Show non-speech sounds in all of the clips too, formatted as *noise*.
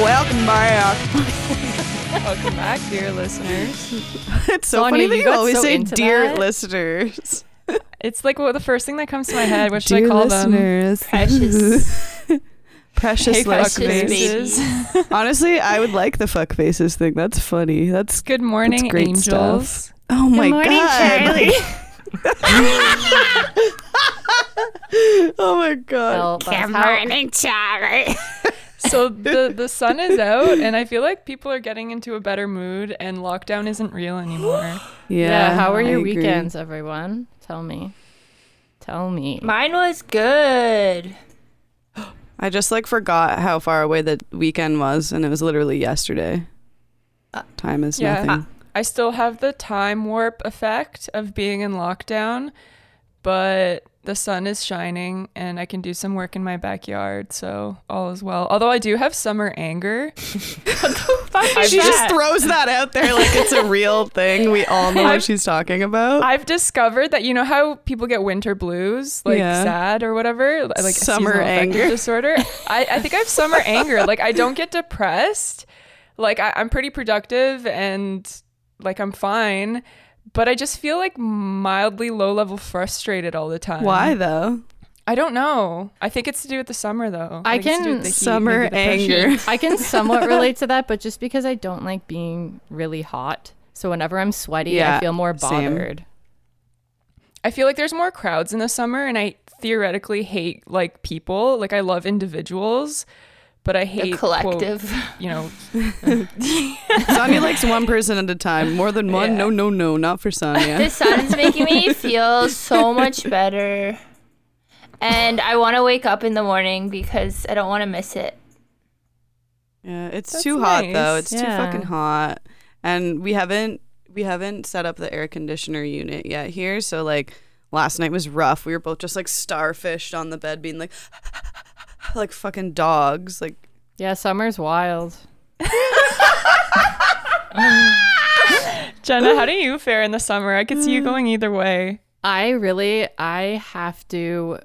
Welcome back. Welcome back, dear listeners. *laughs* It's so Sonia, funny that you you always so say dear that. listeners. *laughs* It's like what the first thing that comes to my head. What should dear I call them? Precious. *laughs* Precious Hey, fuck listeners. faces. faces. Honestly, I would like the fuck faces thing. That's funny. That's Good morning, great angels. stuff. oh my good morning, god. oh my god. Well, that's how- Charlie. So *laughs* the the sun is out, and I feel like people are getting into a better mood, and lockdown isn't real anymore. *gasps* Yeah. yeah, how were I your agree. weekends, everyone? Tell me. Tell me. Mine was good. *gasps* I just like forgot how far away the weekend was, and it was literally yesterday. Uh, Time is yeah. nothing. I still have the time warp effect of being in lockdown, but the sun is shining, and I can do some work in my backyard, so all is well. Although I do have summer anger. *laughs* *laughs* I've she just throws that out there like it's a real thing. We all know what I've- she's talking about. I've discovered that you know how people get winter blues, like Yeah. sad or whatever, like Summer anger. disorder. I, I think I have summer *laughs* anger. Like I don't get depressed. Like I, I'm pretty productive and like I'm fine, but I just feel like mildly low level frustrated all the time. Why though? I don't know. I think it's to do with the summer though. I Like, it's do can- with the heat, Summer the anger. *laughs* I can somewhat relate to that, but just because I don't like being really hot. So whenever I'm sweaty, Yeah, I feel more same. bothered. I feel like there's more crowds in the summer, and I theoretically hate like people. Like I love individuals, but I hate The quote, collective. you know, *laughs* Sonia likes one person at a time. More than one? Yeah. No, no, no, not for Sonia. *laughs* the sun's making me feel so much better. And I want to wake up in the morning because I don't want to miss it. Yeah, it's That's too hot though. It's too fucking hot, and we haven't we haven't set up the air conditioner unit yet here. So like last night was rough. We were both just like starfished on the bed, being like *laughs* like fucking dogs. Like Yeah, summer's wild. *laughs* Jenna, how do you fare in the summer? I could see Mm. you going either way. I really I have to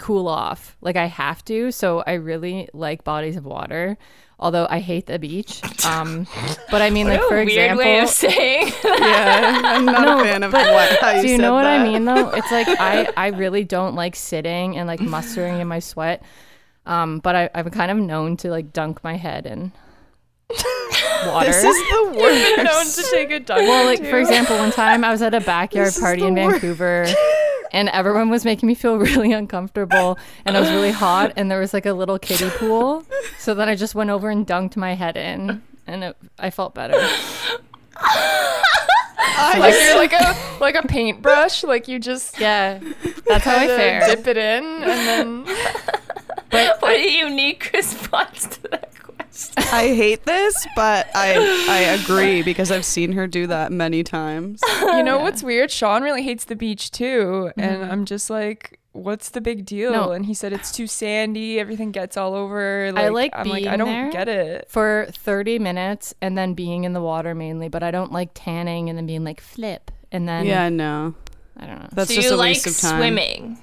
cool off. Like I have to. So I really like bodies of water. Although I hate the beach. Um but I mean like for Weird example way of saying. *laughs* yeah, I'm not No, a fan of but what how you Do you said know what I mean though? It's like *laughs* I I really don't like sitting and like mustering in my sweat. Um, but I, I'm kind of known to like dunk my head in *laughs* water. This is the worst. Known to take a dunk. well, like two. for example, one time I was at a backyard This party in worst. Vancouver, and everyone was making me feel *laughs* really uncomfortable, and it was really hot, and there was like a little kiddie pool. So then I just went over and dunked my head in, and it, I felt better. *laughs* like you're like a like a paintbrush. Like you just Yeah, that's how I fare. dip it in and then *laughs* what a unique response to that question. I hate this, but I I agree because I've seen her do that many times. you know *laughs* what's weird? Sean really hates the beach too, and mm-hmm. I'm just like. What's the big deal? No. And he said it's too sandy. Everything gets all over. I like I'm like I don't there. get it. for 30 minutes and then being in the water mainly, but I don't like tanning and then being like flip and then Yeah, no, I don't know. that's so just you a like waste of time. swimming.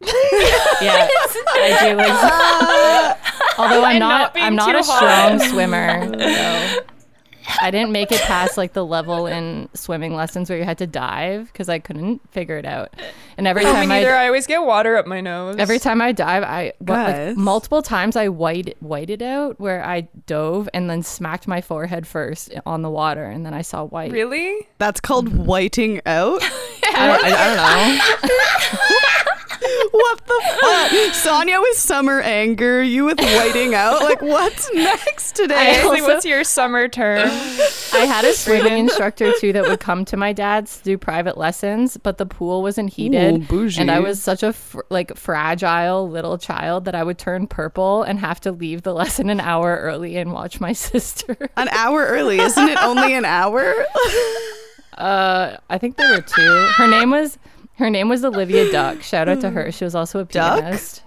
*laughs* Yeah, I do like. *laughs* Uh, Although I'm not, not I'm not a hot. strong swimmer. *laughs* So I didn't make it past like the level in swimming lessons where you had to dive because I couldn't figure it out. And every Oh, time neither. I I always get water up my nose. every time I dive, I like multiple times I white whited out where I dove and then smacked my forehead first on the water and then I saw white. really. That's called whiting out. *laughs* I, I, I don't know. *laughs* what the fuck? Sonia with summer anger, you with whiting out. Like, what's next today? Ashley, also- what's your summer term? I had a swimming instructor too that would come to my dad's to do private lessons, but the pool wasn't heated, Ooh, bougie. and I was such a fr- like fragile little child that I would turn purple and have to leave the lesson an hour early and watch my *laughs* sister. An hour early, isn't it? Only an hour. Uh, I think there were two. Her name was her name was Olivia Duck. Shout out to hmm. her. She was also a Duck? pianist.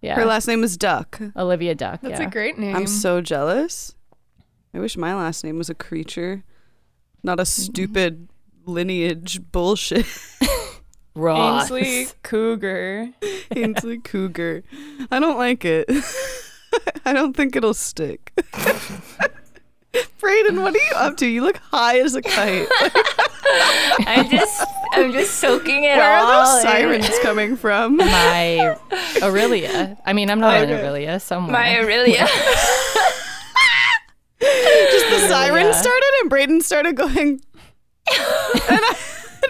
Yeah, Her last name is Duck. Olivia Duck. That's yeah. a great name. I'm so jealous. I wish my last name was a creature, not a mm-hmm. stupid lineage bullshit. *laughs* Ross. Ainsley Cougar. *laughs* Ainsley Cougar. I don't like it. *laughs* I don't think it'll stick. Brayden, what are you up to? You look high as a kite. *laughs* I'm just I'm just soaking it Where all. are those in. sirens coming from? *laughs* My Aurelia. I mean, I'm not in Okay. Aurelia somewhere. My *laughs* Aurelia. Just the siren Yeah. started and Brayden started going and I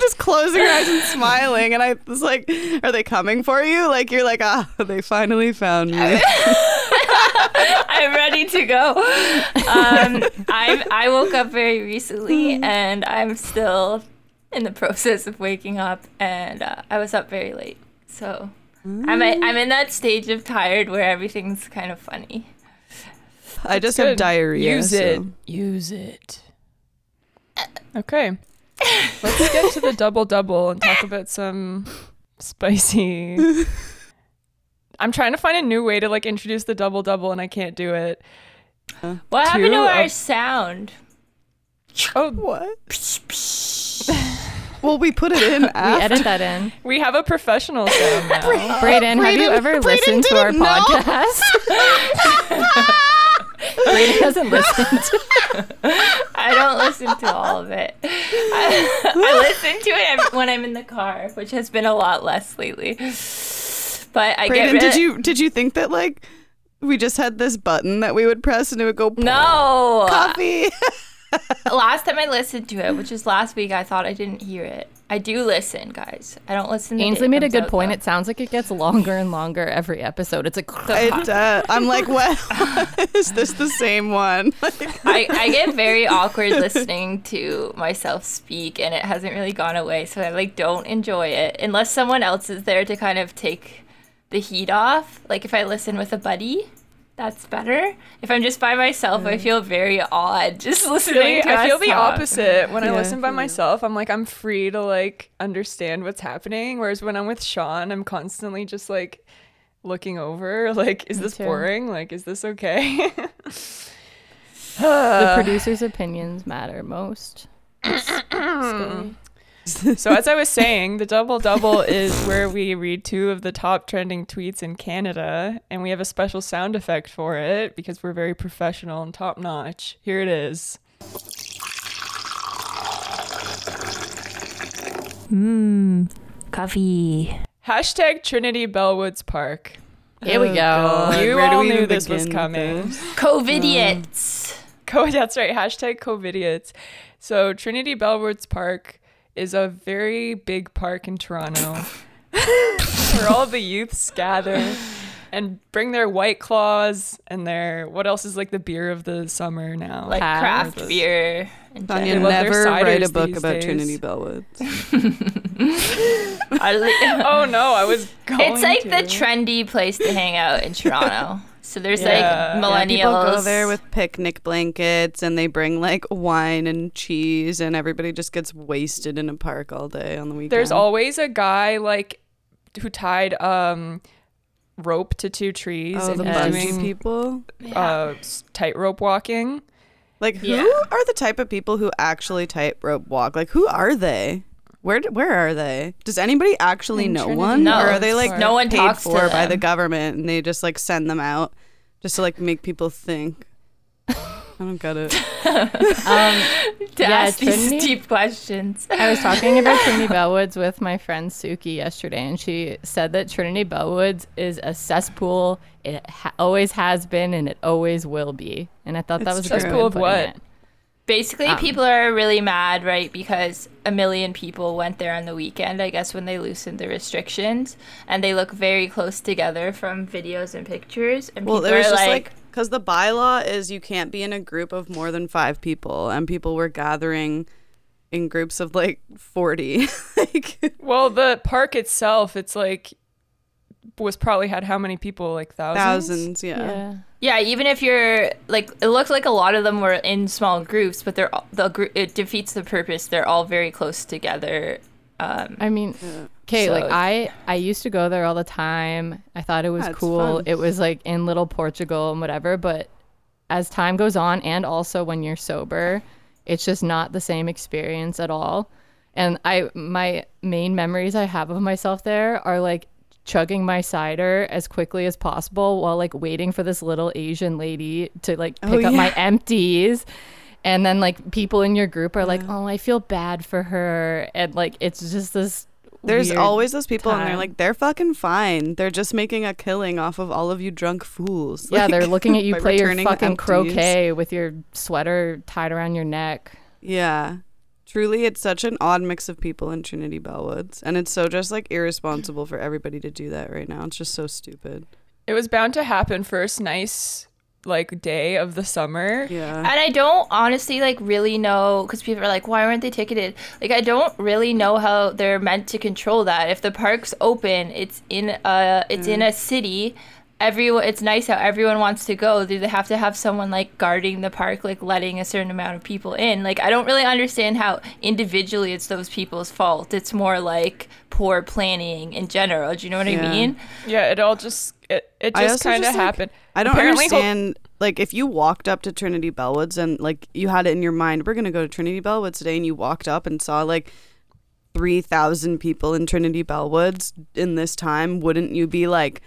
just closing her eyes and smiling and I was like, Are they coming for you? Like you're like, ah, they finally found me. I'm ready to go. Um, I I woke up very recently, and I'm still in the process of waking up, and uh, I was up very late. So I'm i I'm in that stage of tired where everything's kind of funny. I just have diarrhea. Use so- it. Use it. Okay. Let's get to the double double and talk about some spicy. *laughs* I'm trying to find a new way to like introduce the double double and I can't do it. What happened to our of- sound? Oh, What? *laughs* well, we put it in we edit that in. we have a professional sound now. *laughs* Brayden, have you ever Brayden listened to our know. podcast? *laughs* Brayden hasn't listened. I don't listen to all of it. I, I listen to it when I'm in the car, which has been a lot less lately. But I get Brayden, rid did you did you think that like we just had this button that we would press and it would go No. coffee? *laughs* last time I listened to it, which was last week, I thought I didn't hear it. I do listen, guys. I don't listen. the Ainsley it made a comes good out, point. though. It sounds like it gets longer and longer every episode. It's like *laughs* It, uh, I'm like, what? *laughs* Is this the same one? I, I get very awkward listening to myself speak, and it hasn't really gone away. So I like don't enjoy it unless someone else is there to kind of take the heat off. Like if I listen with a buddy, that's better. If I'm just by myself, I mm. feel very odd *laughs* just listening. Really, to I feel us the talk. opposite. When I listen by myself, I'm like I'm free to like understand what's happening. Whereas when I'm with Sean, I'm constantly just like looking over. *laughs* Like, is Me this too. boring? Like, is this okay? the *laughs* producer's opinions matter most. *clears throat* Scary. so as I was saying, the double double is where we read two of the top trending tweets in Canada, and we have a special sound effect for it because we're very professional and top notch. Here it is. Mmm, coffee. Hashtag Trinity Bellwoods Park. Here we Oh, go. God. You Where do all we knew this was coming. this? COVIDiots. Co- *laughs* that's right. Hashtag COVIDiots. So Trinity Bellwoods Park is a very big park in Toronto *laughs* where all the youths gather and bring their white claws and their what else is like the beer of the summer now. like Have craft this. beer. in Tanya, They general. love their never write a book about days. Trinity Bellwoods. *laughs* *laughs* I oh no, I was going it's like to. the trendy place to hang out in Toronto. So there's Yeah. like Yeah, millennials. Yeah, people go there with picnic blankets and they bring like wine and cheese and everybody just gets wasted in a park all day on the weekend. There's always a guy like who tied um rope to two trees oh, and the he's Yes. bungee doing people. uh tightrope walking. Like who Yeah. are the type of people who actually tightrope walk? Like who are they? Where where are they? Does anybody actually know one, No. or are they like No one paid talks for by the government and they just like send them out just to like make people think? I don't get it. *laughs* Um, *laughs* to Yeah, ask these Trinity- deep questions. I was talking about *laughs* Trinity Bellwoods with my friend Suki yesterday, and she said that Trinity Bellwoods is a cesspool. It ha- always has been, and it always will be. And I thought that It's was a true. good Cesspool of what? it. Basically, Um, people are really mad, right? Because a million people went there on the weekend, I guess, when they loosened the restrictions. And they look very close together from videos and pictures. And Well, people there was are just like, like because the bylaw is you can't be in a group of more than five people, and people were gathering in groups of like forty. *laughs* like, Well, the park itself, it's like was probably had how many people? Like thousands. thousands, yeah. Yeah. Yeah, even if you're like, it looks like a lot of them were in small groups, but they're all- the group. It defeats the purpose. They're all very close together. Um, I mean, Yeah. okay, So like I I used to go there all the time. I thought it was Yeah, it's cool. fun. It was like in little Portugal and whatever, but as time goes on and also when you're sober, it's just not the same experience at all. And I my main memories I have of myself there are like chugging my cider as quickly as possible while like waiting for this little Asian lady to like Oh, pick up my empties. And then like people in your group are like, "Oh, I feel bad for her." And like it's just this There's always those people, and they're like, they're fucking fine. They're just making a killing off of all of you drunk fools. Yeah, they're looking at *laughs* you play your fucking empties. croquet with your sweater tied around your neck. Yeah. Truly, it's such an odd mix of people in Trinity Bellwoods. And it's so just like irresponsible for everybody to do that right now. It's just so stupid. It was bound to happen first nice like day of the summer. Yeah. And I don't honestly like really know because people are like, why weren't they ticketed? Like I don't really know how they're meant to control that. If the park's open, it's in a it's in a city. Everyone, it's nice how everyone wants to go. Do they have to have someone like guarding the park, like letting a certain amount of people in? Like I don't really understand how individually it's those people's fault. It's more like poor planning in general. Do you know what Yeah. I mean? Yeah, it all just it, it just kind of just, like, happened. I don't Apparently, ho- understand. like, if you walked up to Trinity Bellwoods and like you had it in your mind, we're gonna go to Trinity Bellwoods today, and you walked up and saw like three thousand people in Trinity Bellwoods in this time, wouldn't you be like,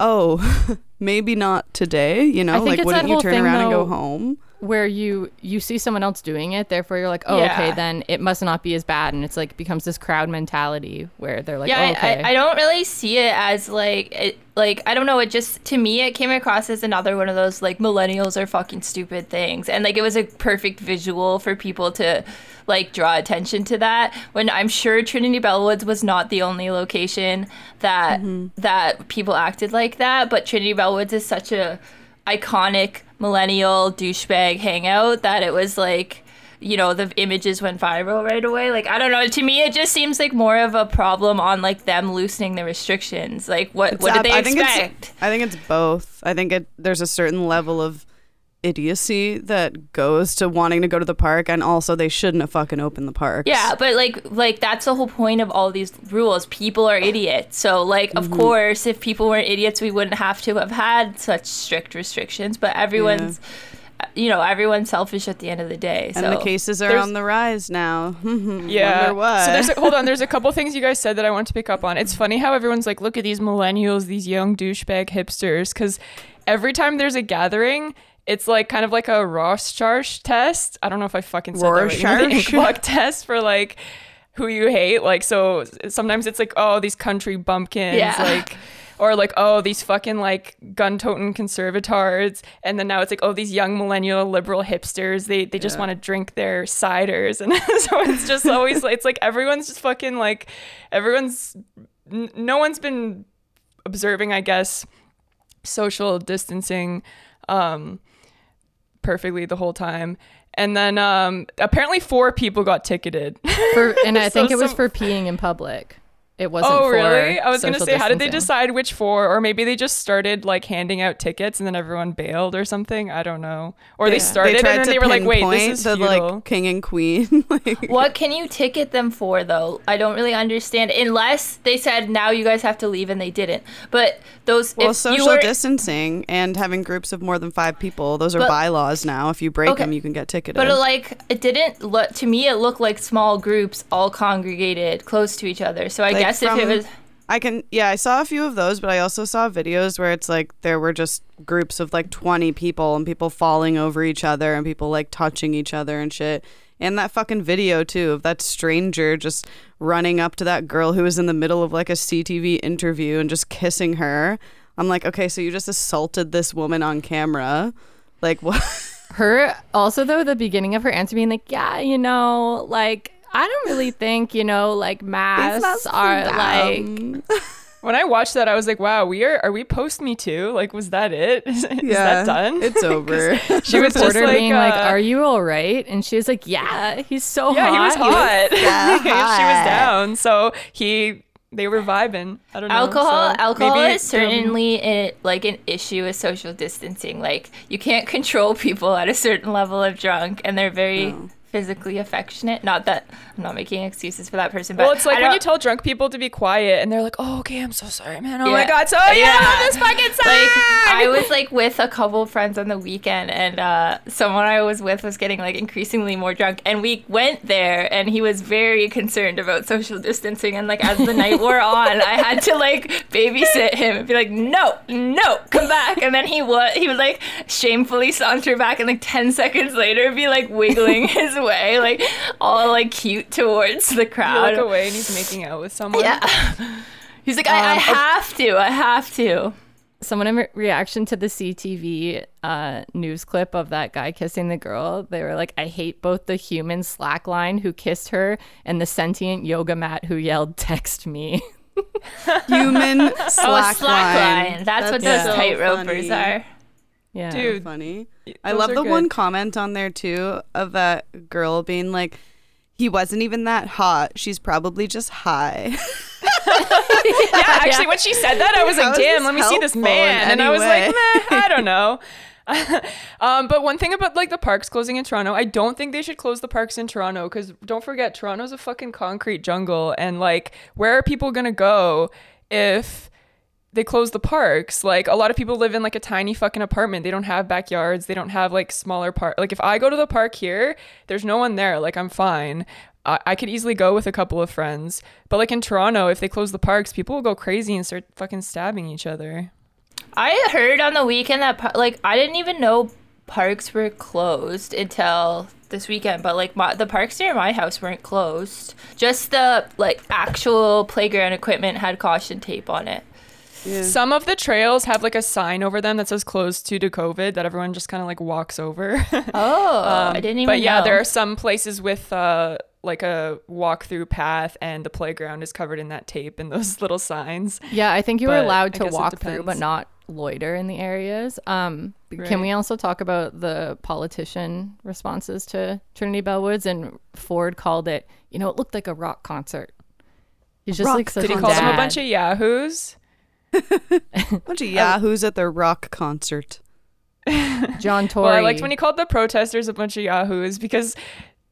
oh, *laughs* maybe not today? You know, like wouldn't you turn around and go home? Where you you see someone else doing it therefore you're like oh Yeah. okay then it must not be as bad and it's like becomes this crowd mentality where they're like yeah, oh, I- okay I, I don't really see it as like it, like I don't know. It just to me it came across as another one of those like millennials are fucking stupid things, and like it was a perfect visual for people to like draw attention to that. When I'm sure Trinity Bellwoods was not the only location that mm-hmm. that people acted like that, but Trinity Bellwoods is such a iconic millennial douchebag hangout that it was like you know the images went viral right away. Like i don't know. To me it just seems like more of a problem on like them loosening the restrictions. Like what It's what did ab- they I think it's- expect? I think it's both. I think it there's a certain level of idiocy that goes to wanting to go to the park, and also they shouldn't have fucking opened the park. yeah but like like that's the whole point of all these rules people are idiots so like of Mm-hmm. course if people weren't idiots we wouldn't have to have had such strict restrictions but everyone's you know everyone's selfish at the end of the day And the cases are There's- on the rise now. *laughs* Hmm, hmm, hmm. Yeah. Wonder why. So there's a, hold on. There's a *laughs* couple things you guys said that I want to pick up on. It's mm-hmm. funny how everyone's like, look at these millennials, these young douchebag hipsters, because every time there's a gathering. It's like kind of like a Rorschach test. I don't know if I fucking said that right. You know, the Rorschach? test for like who you hate. Like so, sometimes it's like oh these country bumpkins, Yeah. like or like oh these fucking like gun-toting conservatards, and then now it's like oh these young millennial liberal hipsters. They they just Yeah. want to drink their ciders, *laughs* and so it's just always like it's like everyone's just fucking like everyone's n- no one's been observing, I guess, social distancing um, perfectly the whole time. And then um, apparently four people got ticketed. for and *laughs* i So think it was some- for peeing in public it wasn't oh, for really? I was gonna social say, how did they decide which four? Or maybe they just started like handing out tickets and then everyone bailed or something. I don't know. Or they Yeah. started and then they were like, wait, this is the like king and queen. *laughs* like, What can you ticket them for though? I don't really understand. Unless they said now you guys have to leave and they didn't. But those well, if social you were distancing and having groups of more than five people, those are But- bylaws now. If you break Okay. them, you can get ticketed. but it, like it didn't look to me it looked like small groups all congregated close to each other. So I Like, guess if it was I can, yeah, I saw a few of those, but I also saw videos where it's like there were just groups of like 20 people and people falling over each other and people like touching each other and shit. And that fucking video too of that stranger just running up to that girl who was in the middle of like a CTV interview and just kissing her. I'm like, okay, so you just assaulted this woman on camera. Like, *laughs* what? her also though the beginning of her answer being like yeah you know like i don't really think you know like *laughs* masks are like *laughs* when I watched that, I was like, wow, we are, are we post Me Too? Like, was that it? Is, *laughs* is that done? It's over. she was just reporter like, being like uh, are you all right and she was like yeah he's so yeah, hot he was hot. Yeah, she was down. So he, they were vibing. I don't know. alcohol so alcohol is certainly a, like an issue with social distancing like you can't control people at a certain level of drunk and they're very physically affectionate. Not that I'm not making excuses for that person, but Well, it's like when you tell drunk people to be quiet and they're like, "Oh, okay, I'm so sorry, man. Oh Yeah. my god, so yeah, this fucking sucks." *laughs* like I was like with a couple friends on the weekend, and uh, someone I was with was getting like increasingly more drunk, and we went there, and he was very concerned about social distancing, and like as the night wore *laughs* on, I had to like babysit him and be like, no, no, come back, and then he would he would like shamefully saunter back, and like ten seconds later be like wiggling *laughs* his way, like all like cute towards the you crowd. look away and he's making out with someone. Yeah. *laughs* He's like, I, I have to, I have to. Someone in re- reaction to the CTV uh, news clip of that guy kissing the girl, they were like, I hate both the human slackline who kissed her and the sentient yoga mat who yelled, text me. Human *laughs* Oh, slackline. slackline. That's, what those so tightropers are. Yeah. Dude, funny. I love the good. one comment on there too of that girl being like, "He wasn't even that hot. She's probably just high." *laughs* yeah, actually, when she said that, I was How like, "Damn, let me see this man," and I was way? like, I *laughs* don't know." *laughs* um, but one thing about like the parks closing in Toronto, I don't think they should close the parks in Toronto because don't forget, Toronto's a fucking concrete jungle, and like, where are people gonna go if? They close the parks. Like a lot of people live in like a tiny fucking apartment. They don't have backyards. They don't have like smaller park. Like if I go to the park here, there's no one there. Like I'm fine. I, I could easily go with a couple of friends. But like in Toronto, if they close the parks, people will go crazy and start fucking stabbing each other. I heard on the weekend that like I didn't even know parks were closed until this weekend. But like my, the parks near my house weren't closed. Just the like actual playground equipment had caution tape on it. Yeah. Some of the trails have like a sign over them that says closed due to COVID that everyone just kind of like walks over. *laughs* Oh, Um, I didn't even. But yeah, know. there are some places with uh, like a walk-through path, and the playground is covered in that tape and those *laughs* little signs. Yeah, I think you were allowed to walk through, but not loiter in the areas. Um, Right. Can we also talk about the politician responses to Trinity Bellwoods? And Ford called it, you know, it looked like a rock concert. He's just Rock like Did he call them a bunch of yahoos? *laughs* bunch of yahoos at their rock concert. *laughs* John Tory? Well, I liked when he called the protesters a bunch of yahoos because,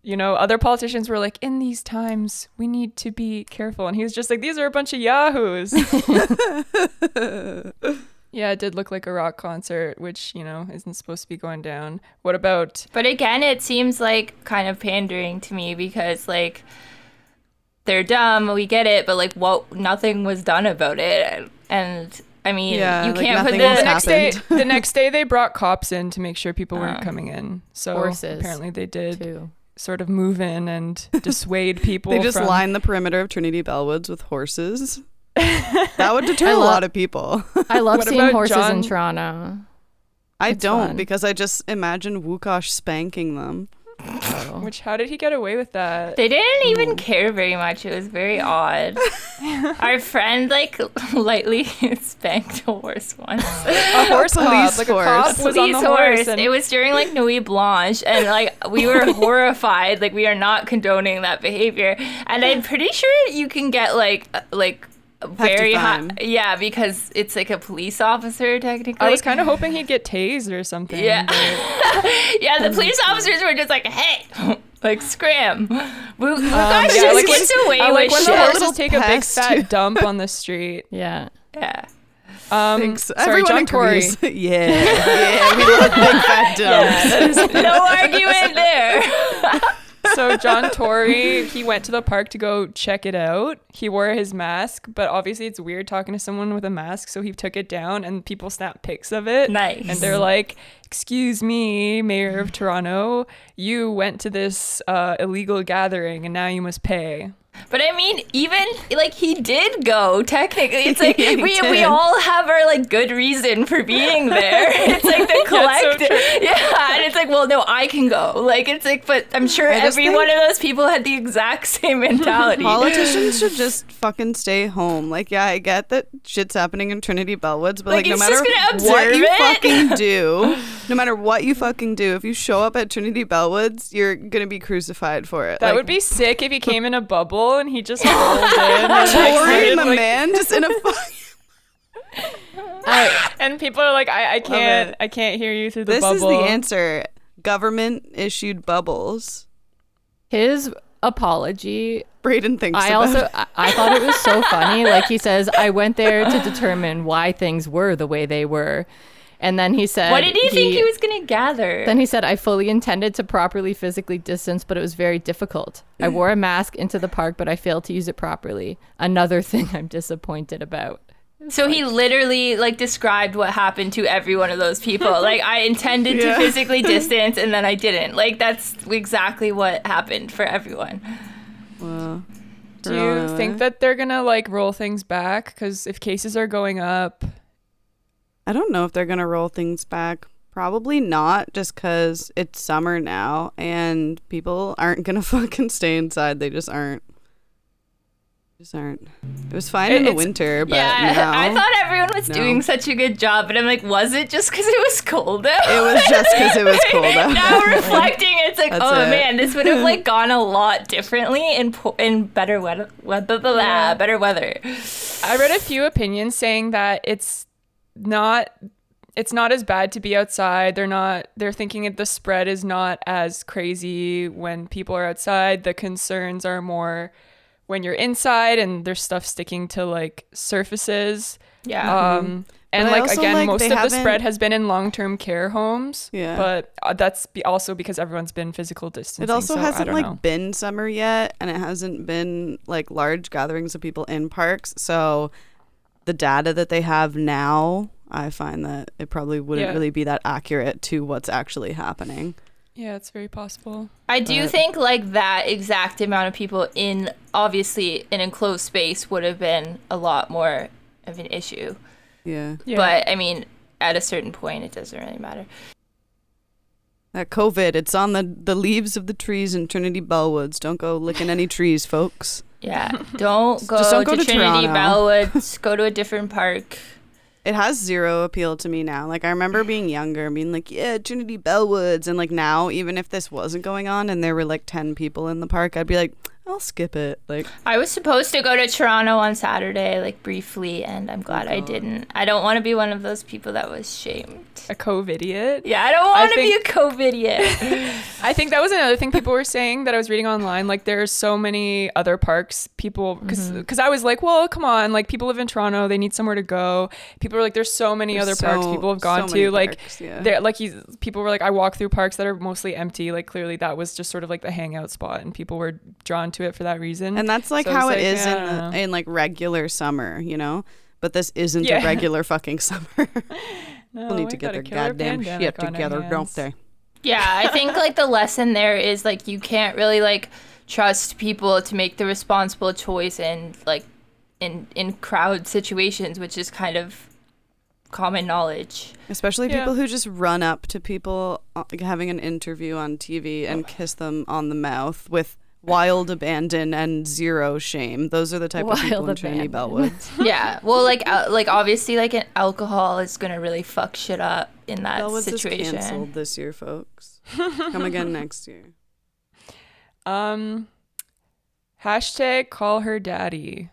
you know, other politicians were like, in these times, we need to be careful. And he was just like, these are a bunch of yahoos. *laughs* yeah, it did look like a rock concert, which, you know, isn't supposed to be going down. What about. But again, it seems like kind of pandering to me because like they're dumb, we get it, but like what nothing was done about it. And I mean, Yeah, you like, can't put nothing The the next day, *laughs* the next day, they brought cops in to make sure people weren't Oh. coming in. So Horses, apparently, they did too. sort of move in and *laughs* dissuade people. They just from, line the perimeter of Trinity Bellwoods with horses. *laughs* that would deter I a lo- lot of people. I love What seeing about horses in Toronto. I It's don't fun. because I just imagine Wukosh spanking them. So. Which, how did he get away with that? They didn't even care very much. It was very *laughs* odd. Our friend like lightly *laughs* spanked a horse once. a horse police cop, like a cop horse. was on Police the horse. and- It was during like Nuit Blanche, and like we were *laughs* horrified. Like we are not condoning that behavior, and I'm pretty sure you can get like uh, like very hot. Yeah, because it's like a police officer technically. I was kind of hoping he'd get tased or something. Yeah. but- *laughs* yeah, the police officers were just like, "Hey, *laughs* like scram!" We, we Um, guys yeah, like when- gets away I like with when shit. the horses take a big fat dump on the street. *laughs* Yeah. yeah. Um, Thanks. sorry, Everyone John Tory. agrees. yeah, yeah, we love big fat dumps. no argument there. So John Tory, he went to the park to go check it out. He wore his mask, but obviously it's weird talking to someone with a mask, so he took it down and people snap pics of it. Nice. And they're like, "Excuse me, Mayor of Toronto, you went to this uh, illegal gathering and now you must pay." But I mean, even like he did go. Technically, it's like Yeah, *laughs* he we we all have our like good reason for being *laughs* there. It's like the it's so collective, yeah. And it's like, well, no, I can go. Like it's like, but I'm sure I every one of those people had the exact *laughs* same mentality. Politicians should just fucking stay home. Like, yeah, I get that shit's happening in Trinity Bellwoods, but Like, like, no matter what observe you fucking do, no matter what you fucking do, if you show up at Trinity Bellwoods, you're gonna be crucified for it. That like, would be sick if he came in a bubble and he just rolled in. And, like, *laughs* Tory started, the like- man just in a *laughs* fucking. and people are like, I, I can't. I can't hear you through the This bubble. is the answer. Government issued bubbles. His apology Brayden thinks. I also. I, I thought it was so funny. Like he says, I went there to determine why things were the way they were, and then he said, What did he, think he was gonna gather? Then he said, I fully intended to properly physically distance, but it was very difficult. I wore a mask into the park, but I failed to use it properly. Another *laughs* thing I'm disappointed about. So he literally like described what happened to every one of those people. like I intended *laughs* Yeah. to physically distance and then I didn't. Like that's exactly what happened for everyone. Well, Do you think eh? that they're gonna like roll things back? Because if cases are going up, I don't know if they're gonna roll things back. Probably not, just because it's summer now and people aren't gonna *laughs* fucking stay inside. They just aren't. Just aren't. It was fine It- in the it's- winter, but yeah, *laughs* now I thought everyone was No. doing such a good job, but I'm like, was it just because it was cold out? it was just because it was *laughs* cold out. now reflecting, it's like, That's oh it. man, this would have like gone a lot differently in po- in better weather, weather, Yeah. better weather. I read a few opinions saying that it's not it's not as bad to be outside. They're not they're thinking that the spread is not as crazy when people are outside. The concerns are more when you're inside and there's stuff sticking to like surfaces. Yeah. Um and But like again, like, most of the haven't- spread has been in long-term care homes. Yeah. But uh, that's be also because everyone's been physical distancing. It also so hasn't don't like know. been summer yet, and it hasn't been like large gatherings of people in parks. So the data that they have now, I find that it probably wouldn't Yeah. really be that accurate to what's actually happening. Yeah, it's very possible. I do But- think like that exact amount of people in obviously an enclosed space would have been a lot more of an issue. Yeah, Yeah. But I mean, at a certain point, it doesn't really matter. that COVID, it's on the the leaves of the trees in Trinity Bellwoods. Don't go licking any trees, folks. Yeah, *laughs* don't go, Just don't go to, to Trinity Toronto. Bellwoods. go to a different park. It has zero appeal to me now. Like I remember being younger and being like, yeah, Trinity Bellwoods, and like now, even if this wasn't going on and there were like ten people in the park, I'd be like, I'll skip it. Like, I was supposed to go to Toronto on Saturday, like briefly, and I'm glad oh I didn't. I don't want to be one of those people that was shamed. a COVID idiot. Yeah, I don't want to be a think- COVIDiot. *laughs* *laughs* I think that was another thing people were saying that I was reading online. Like, there's so many other parks. People, because because mm-hmm. I was like, well, come on. Like, people live in Toronto. They need somewhere to go. People are like, there's so many There's other parks people have gone so many to. Like, parks, yeah. they're like, he's, people were like, I walk through parks that are mostly empty. Like, clearly that was just sort of like the hangout spot, and people were drawn to it for that reason. and that's like So how it's it like, is I in the, in like regular summer, you know. But this isn't Yeah. a regular *laughs* fucking summer. *laughs* no, People need to get their goddamn shit together, don't they? Yeah, I think *laughs* like the lesson there is like you can't really like trust people to make the responsible choice in like in in crowd situations, which is kind of common knowledge. Especially Yeah. people who just run up to people uh, like having an interview on TV and kiss them on the mouth with wild abandon and zero shame. Those are the type of people Wild in Trinity abandon. Bellwoods. *laughs* yeah, well, like uh, like obviously like an alcohol is gonna really fuck shit up in that Bellwoods is situation. canceled this year, folks. Come again *laughs* next year. Um, hashtag call her daddy.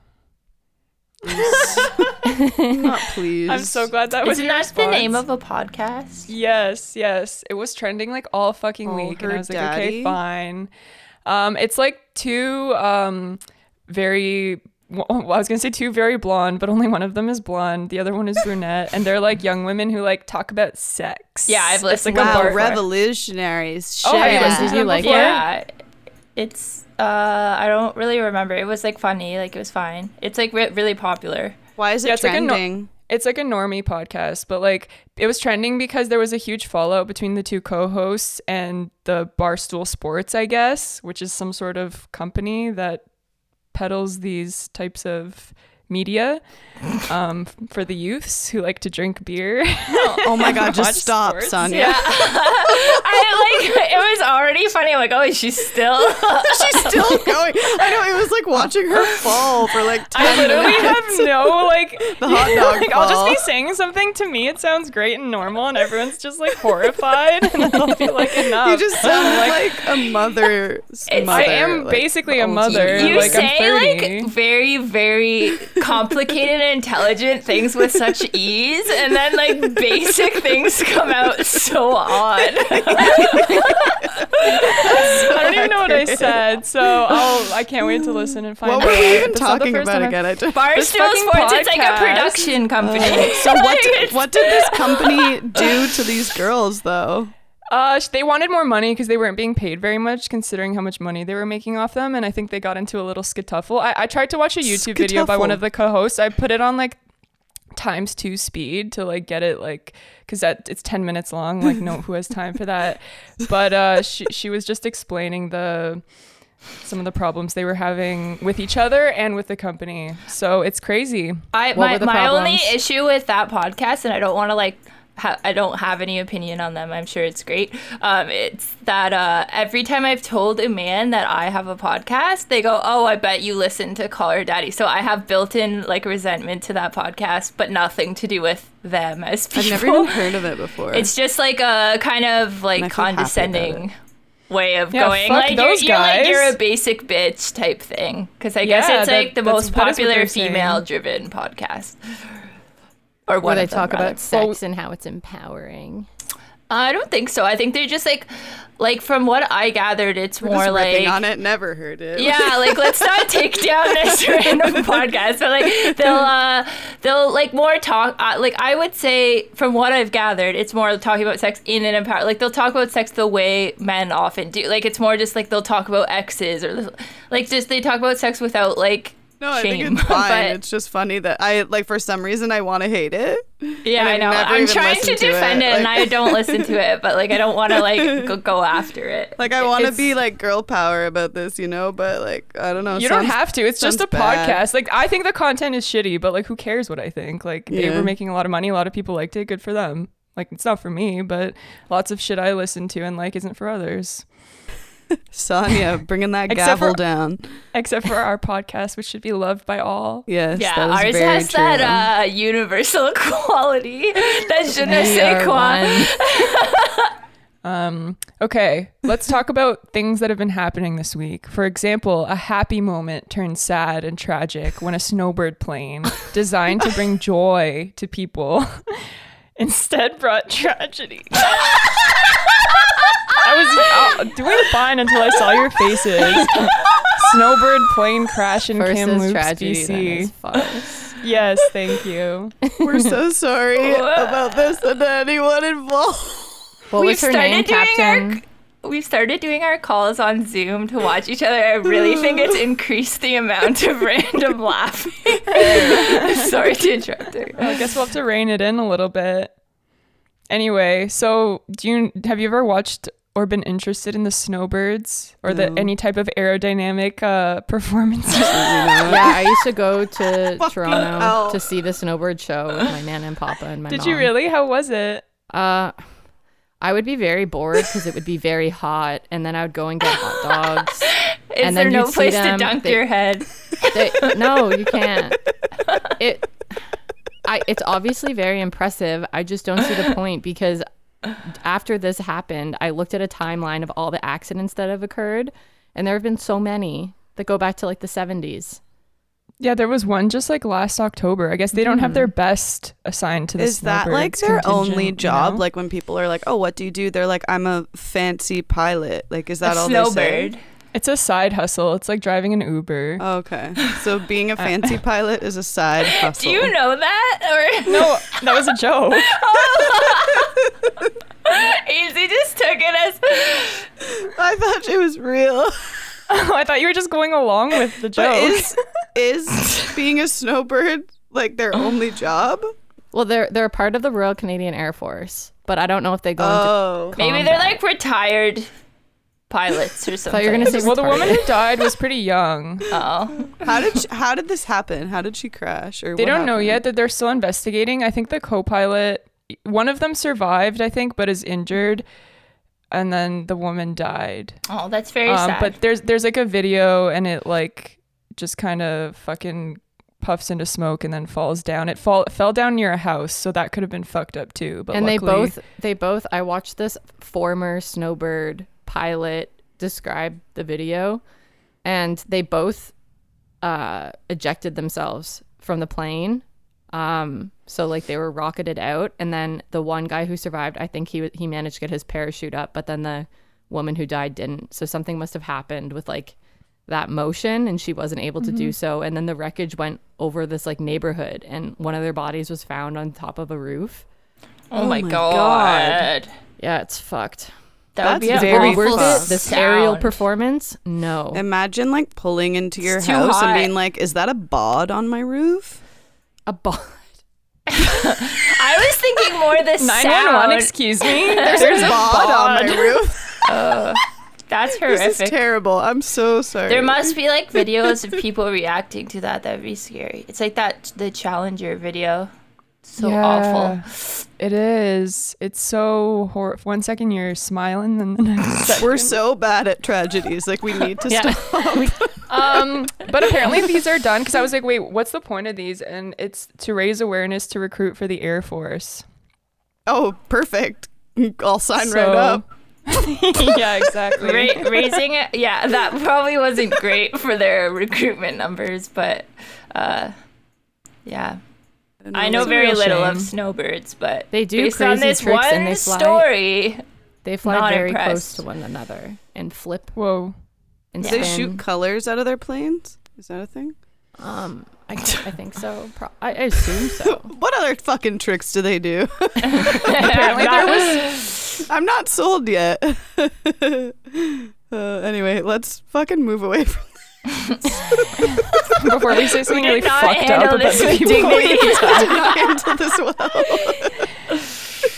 Not *laughs* please. I'm so glad that was Isn't your that the name of a podcast? Yes, yes. It was trending like all fucking Call week, and her I was like, okay, fine. Um, it's like two um very. *laughs* Well, I was gonna say two very blonde, but only one of them is blonde. The other one is brunette, and they're like young women who like talk about sex. Yeah, I've It's listened like to a Wow, bar- revolutionaries. Oh, have you shit. listened to Did you them like before? Yeah, it's uh I don't really remember. It was like funny, like it was fine. It's like re- really popular. Why is it Yeah, it's like a no- trending? It's like a normie podcast, but like it was trending because there was a huge fallout between the two co-hosts and the Barstool Sports, I guess, which is some sort of company that peddles these types of media um, for the youths who like to drink beer. *laughs* oh my god, *laughs* Watch just stop, sports. Sonia. *laughs* I like it was already funny. I'm like, oh, is she still? She's still going. I know it was like watching her fall for like 10 I literally minutes. have no like The hot dog like I'll just be saying something to me it sounds great and normal and everyone's just like horrified and then I'll be like enough. You just sound like, a mother's mother. I am like, basically a mother. you like, I'm say like very, very complicated and intelligent things with such ease, and then like basic things come out so odd. I don't even know what I said, so I'll, I can't wait to listen and find What out. What were we even That's not the talking about again? I just, Barstool fucking Sports, it's like a production company. *laughs* so what? Did, *laughs* what did this *laughs* company do to these girls though? Uh, they wanted more money because they weren't being paid very much, considering how much money they were making off them. And I think they got into a little scuffle. I, I tried to watch a YouTube video by one of the co-hosts. I put it on like times two speed to like get it like because that it's 10 minutes long like no who has time for that *laughs* but uh she, she was just explaining the some of the problems they were having with each other and with the company so it's crazy I What my, were the my only issue with that podcast, and I don't want to like. Ha- I don't have any opinion on them. I'm sure it's great. Um, it's that uh, every time I've told a man that I have a podcast, they go, "Oh, I bet you listen to Call Her Daddy." So I have built-in like resentment to that podcast, but nothing to do with them as people. I've never even heard of it before. It's just like a kind of like I feel happy about condescending way of Yeah, going. Like you're, you're like you're a basic bitch type thing. Because I guess Yeah, it's like that- the most popular they're saying. female driven podcast. Or Where they talk rather. about sex and how it's empowering. I don't think so. I think they're just like, like from what I gathered, it's We're more just like. ripping on it. Never heard it. Yeah, like let's not *laughs* take down this *laughs* random podcast, but like they'll uh they'll like more talk uh, like I would say from what I've gathered, it's more talking about sex in an empower like they'll talk about sex the way men often do. Like it's more just like they'll talk about exes or like just they talk about sex without like No, I shame. think it's *laughs* fine. but it's just funny that I like for some reason I want to hate it. yeah, I I've know. I'm trying to listened to it, defend it, and like- I don't listen to it, but like I don't want to like *laughs* go, go after it. Like I want to be like girl power about this, you know, but like I don't know. you don't have to it's just a sounds bad. podcast like i think the content is shitty but like who cares what i think like they were making a lot of money a lot of people liked it good for them like it's not for me but lots of shit i listen to and like isn't for others *laughs* Sonia bringing that Except gavel for- down. except for our podcast which should be loved by all Yes, Yeah, that is ours very has true. that uh, universal *laughs* quality. That je ne We sais quoi. *laughs* Um, okay, let's talk about things that have been happening this week. For example, a happy moment turns sad and tragic when a snowbird plane designed to bring joy to people instead brought tragedy. I was uh, doing fine until I saw your faces. Snowbird plane crash in First is Kamloops, tragedy, BC. Yes, thank you. We're so sorry *laughs* about this and anyone involved. What We've was her started name, doing Captain? We've started doing our calls on Zoom to watch each other. I really think it's *laughs* increased the amount of *laughs* random laughing. Sorry to interrupt her. I guess we'll have to rein it in a little bit. Anyway, so do you have you ever watched or been interested in the snowbirds or the any type of aerodynamic uh, performances? *laughs* *laughs* Yeah, I used to go to *laughs* Fucking Toronto hell. to see the snowbird show with my nan and papa and my Did mom. you really? How was it? Uh, I would be very bored because it would be very hot, and then I would go and get hot dogs. Is And there then no you'd see place to dunk they- your head? They, no, you can't. It, I, it's obviously very impressive. I just don't see the point because after this happened, I looked at a timeline of all the accidents that have occurred, and there have been so many that go back to like the 70s. Yeah, there was one just like last October. I guess they don't have mm-hmm. their best assigned to this. Is that like their only contingent, you job? know? Like when people are like, "Oh, what do you do?" They're like, "I'm a fancy pilot." Like, is that a all snowbird. they say? it's a side hustle. It's like driving an Uber. Okay, so *laughs* being a fancy pilot is a side hustle. *laughs* Do you know that? Or no, that was a joke. Easy *laughs* oh, just took it as I thought it was real. *laughs* *laughs* I thought you were just going along with the But joke. is is *laughs* being a snowbird like their only *sighs* job? Well, they're they're a part of the Royal Canadian Air Force, but I don't know if they go Oh, into. maybe they're like retired pilots or something. thought you were gonna say well, the woman who died was pretty young. Oh, how did she, how did this happen? How did she crash? Or They don't know yet that they're still investigating. I think the co-pilot, one of them survived, I think, but is injured, and then the woman died. oh, that's very Um, sad. but there's there's like a video, and it like just kind of fucking puffs into smoke and then falls down. It fall it fell down near a house, so that could have been fucked up too. But and they both they both I watched this former snowbird pilot describe the video and they both uh ejected themselves from the plane. Um, so like they were rocketed out, and then the one guy who survived, I think he he managed to get his parachute up, but then the woman who died didn't. So something must have happened with like that motion, and she wasn't able to do so. And then the wreckage went over this like neighborhood, and one of their bodies was found on top of a roof. Oh, Oh my my god. God. Yeah, it's fucked. That would be That's a very awful fucked. This aerial performance, no. Imagine like pulling into your It's too house hot. and being like, "Is that a bod on my roof?" A bod. I was thinking more the *laughs* 911, sound. excuse me. *laughs* There's a bod on my *laughs* roof. Uh, that's This is terrible. I'm so sorry. There must be like videos of people reacting to that. That would be scary. It's like that the Challenger video. So awful. It is. It's so hor. One second you're smiling, and the next second. We're so bad at tragedies. Like we need to Yeah. stop. Um, but apparently these are done because I was like, wait, what's the point of these? And it's to raise awareness to recruit for the Air Force. Oh, perfect. I'll sign So- right up. *laughs* yeah, exactly. Ra- raising it, yeah, that probably wasn't great for their recruitment numbers, but uh, yeah, I know very real little of snowbirds, but They do based on crazy this tricks one and they fly- story, They fly Not very impressed. close to one another and flip Whoa. And Do they shoot colors out of their planes? Is that a thing? Um, I, I think so. *laughs* Pro- I, I assume so. *laughs* What other fucking tricks do they do? *laughs* Apparently there was. I'm not sold yet. uh, anyway, let's fucking move away from Before we say something did really fucked up about this the with people dignity. into this well.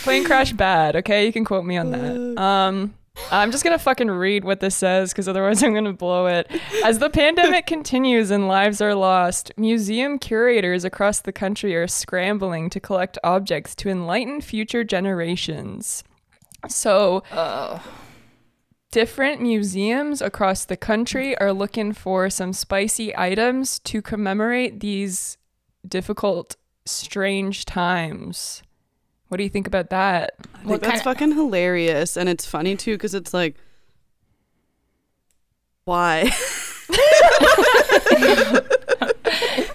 Plane crash bad, okay? You can quote me on that. Um I'm just gonna fucking read what this says because otherwise I'm gonna blow it. As the pandemic continues and lives are lost, museum curators across the country are scrambling to collect objects to enlighten future generations. So, oh, different museums across the country are looking for some spicy items to commemorate these difficult, strange times. What do you think about that? I think that's kinda- fucking hilarious, and it's funny too because it's like, why? *laughs*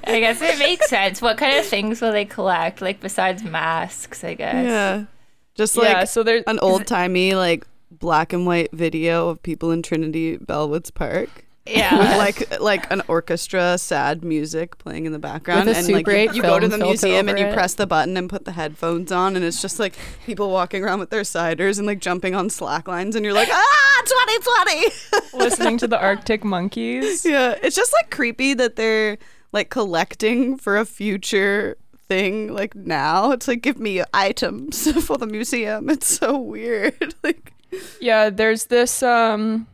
I guess it makes sense. What kind of things will they collect? Like besides masks, I guess. yeah, just like yeah, so there's an old timey like black and white video of people in Trinity Bellwoods Park. Yeah. with *laughs* like like an orchestra, sad music playing in the background, With a and like you, you go to the museum and you it. press the button and put the headphones on, and it's just like people walking around with their ciders and like jumping on slack lines, and you're like, ah, 2020. *laughs* listening to the Arctic Monkeys. yeah, it's just like creepy that they're like collecting for a future thing like now it's like give me items *laughs* for the museum it's so weird like Yeah, there's this um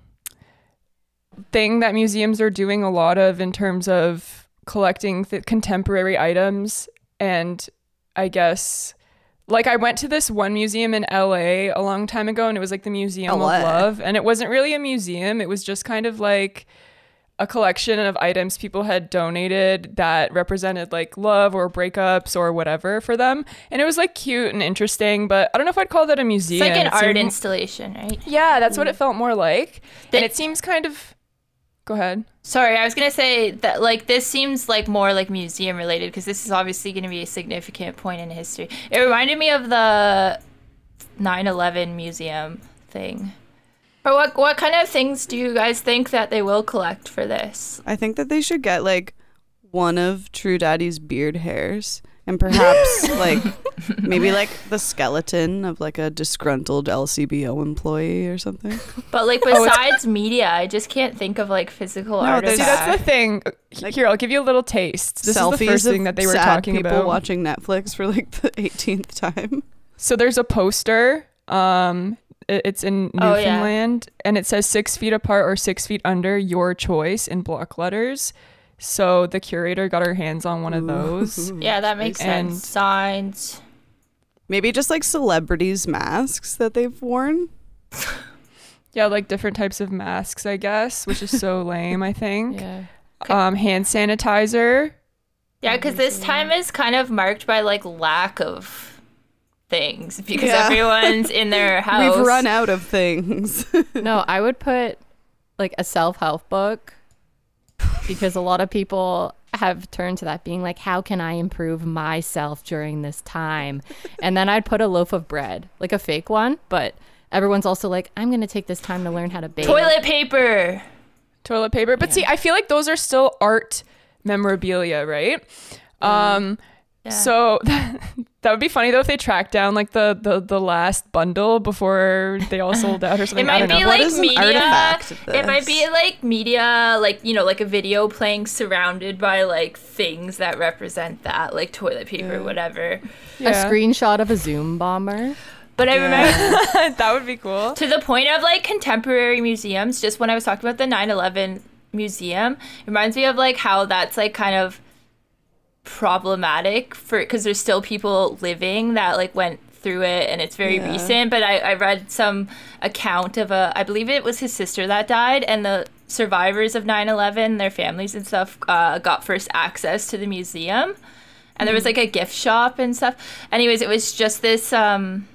thing that museums are doing a lot of in terms of collecting th- contemporary items and I guess like I went to this one museum in LA a long time ago and it was like the Museum LA. of Love and it wasn't really a museum, it was just kind of like a collection of items people had donated that represented like love or breakups or whatever for them. And it was like cute and interesting, but I don't know if I'd call that a museum. It's museum. like an It art seemed- installation, right? yeah, that's what mm. it felt more like. The- and it seems kind of. Go ahead. Sorry, I was gonna say that like this seems like more like museum related because this is obviously gonna be a significant point in history. It reminded me of the 9/11 museum thing. But what what kind of things do you guys think that they will collect for this? i think that they should get like one of true daddy's beard hairs and perhaps *laughs* like maybe like the skeleton of like a disgruntled lcbo employee or something But like Oh, besides media, I just can't think of like physical No, artifacts. See, that's the thing. Like- Here, I'll give you a little taste. This selfies is the first thing that they were sad talking people about. watching netflix for like the *laughs* 18th time So there's a poster. Um, it's in Oh, yeah. Newfoundland, and it says six feet apart or six feet under, your choice in block letters. So the curator got her hands on one of those. Yeah, that makes And- sense. Signs. maybe just like celebrities masks that they've worn *laughs* Yeah, like different types of masks, I guess, which is so *laughs* lame. I think. Yeah. Um, hand sanitizer. Yeah, because this time is kind of marked by like lack of things because Yeah. everyone's in their *laughs* house. we've run out of things No, I would put like a self help book because a lot of people have turned to that being like, how can I improve myself during this time? And then I'd put a loaf of bread, like a fake one, but everyone's also like, I'm going to take this time to learn how to bake. Toilet paper. toilet paper. But see, I feel like those are still art memorabilia, right? Um Yeah. so *laughs* that would be funny though if they tracked down like the the, the last bundle before they all sold out or something. It I might don't be know. Like is media. artifact It might be like media, like you know, like a video playing surrounded by like things that represent that, like toilet paper, whatever. A screenshot of a Zoom bomber. But I remember *laughs* *laughs* that would be cool. to the point of like contemporary museums. Just when I was talking about the 9/11 museum, it reminds me of like how that's like kind of problematic for because there's still people living that like went through it and it's very Yeah. recent but I, I read some account of a i believe it was his sister that died and the survivors of 9-11 their families and stuff uh, got first access to the museum. And there was like a gift shop and stuff. Anyways it was just this um